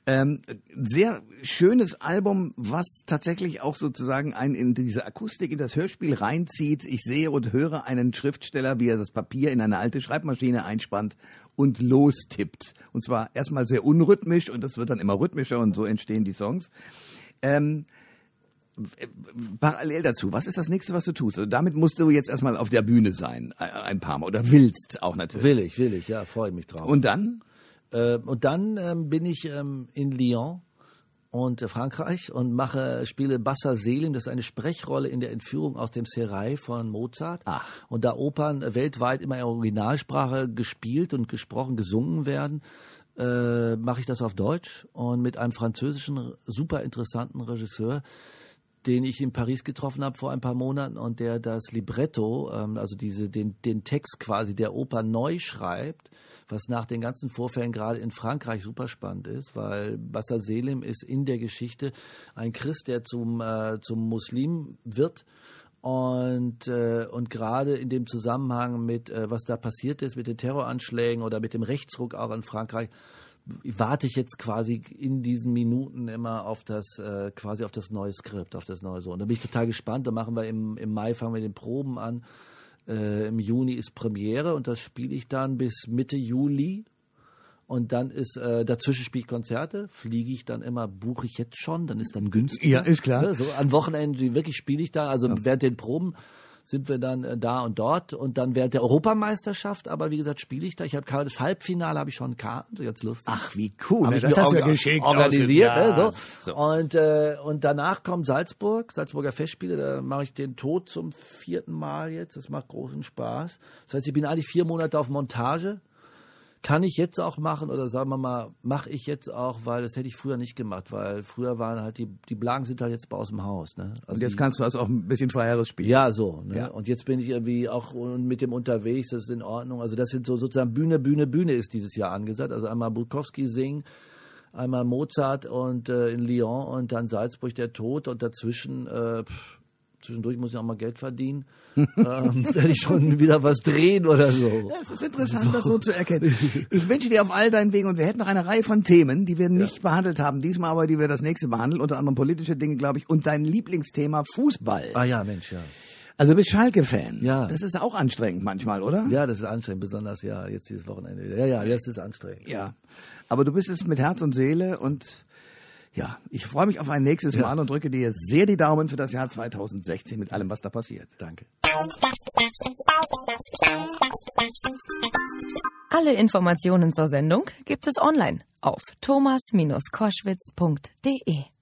Ähm, sehr schönes Album, was tatsächlich auch sozusagen einen in diese Akustik, in das Hörspiel reinzieht. Ich sehe und höre einen Schriftsteller, wie er das Papier in eine alte Schreibmaschine einspannt und lostippt. Und zwar erstmal sehr unrhythmisch und das wird dann immer rhythmischer und so entstehen die Songs. Ähm, parallel dazu, was ist das nächste, was du tust? Also damit musst du jetzt erstmal auf der Bühne sein, ein- ein paar Mal. Oder willst auch natürlich. Will ich, will ich, ja, freue mich drauf. Und dann? Äh, und dann ähm, bin ich ähm, in Lyon und äh, Frankreich und mache spiele Bassa Selim, das ist eine Sprechrolle in der Entführung aus dem Serail von Mozart. Ach. Und da Opern äh, weltweit immer in Originalsprache gespielt und gesprochen, gesungen werden, äh, mache ich das auf Deutsch und mit einem französischen super interessanten Regisseur, den ich in Paris getroffen habe vor ein paar Monaten und der das Libretto, ähm, also diese, den, den Text quasi der Oper neu schreibt, was nach den ganzen Vorfällen gerade in Frankreich super spannend ist, weil Bassa Selim ist in der Geschichte ein Christ, der zum, äh, zum Muslim wird. Und, äh, und gerade in dem Zusammenhang mit, äh, was da passiert ist, mit den Terroranschlägen oder mit dem Rechtsruck auch in Frankreich, warte ich jetzt quasi in diesen Minuten immer auf das, äh, quasi auf das neue Skript, auf das neue so. Und da bin ich total gespannt. Da machen wir im, im Mai, fangen wir den Proben an. Äh, Im Juni ist Premiere und das spiele ich dann bis Mitte Juli. Und dann ist äh, dazwischen spiele ich Konzerte, fliege ich dann immer, buche ich jetzt schon, dann ist dann günstiger. Ja, ist klar. Ne, so an Wochenenden wirklich spiele ich da, also ja. während den Proben sind wir dann äh, da und dort und dann während der Europameisterschaft, aber wie gesagt, spiele ich da. Ich habe gerade das Halbfinale habe ich schon Karten, ganz lustig. Ach, wie cool. Hab ne? ich das hast du ja geschickt. organisiert, ne, ja, so. Und äh, und danach kommt Salzburg, Salzburger Festspiele, da mache ich den Tod zum vierten Mal jetzt. Das macht großen Spaß. Das heißt, ich bin eigentlich vier Monate auf Montage. Kann ich jetzt auch machen oder sagen wir mal, mache ich jetzt auch, weil das hätte ich früher nicht gemacht, weil früher waren halt die die Blagen sind halt jetzt bei aus dem Haus, ne? Also Und jetzt die, kannst du also auch ein bisschen freieres spielen. ja, so. Ne? Ja. Und jetzt bin ich irgendwie auch mit dem unterwegs, das ist in Ordnung. Also das sind so sozusagen Bühne, Bühne, Bühne ist dieses Jahr angesagt. Also einmal Bukowski singen, einmal Mozart und äh, in Lyon und dann Salzburg der Tod und dazwischen äh, pff, zwischendurch muss ich auch mal Geld verdienen. [LAUGHS] ähm, werde ich schon wieder was drehen oder so. Ja, es ist interessant, das so zu erkennen. Ich wünsche dir auf all deinen Wegen und wir hätten noch eine Reihe von Themen, die wir nicht behandelt haben, diesmal aber, die wir das nächste behandeln, unter anderem politische Dinge, glaube ich, und dein Lieblingsthema Fußball. Ah ja, Mensch, ja. Also du bist Schalke-Fan. Ja. Das ist auch anstrengend manchmal, oder? Ja, das ist anstrengend, besonders ja, jetzt dieses Wochenende. wieder. Ja, ja, jetzt ist es anstrengend. Ja. Aber du bist es mit Herz und Seele und ja, ich freue mich auf ein nächstes Mal und drücke dir sehr die Daumen für das Jahr 2016 mit allem, was da passiert. Danke. Alle Informationen zur Sendung gibt es online auf thomas-koschwitz.de.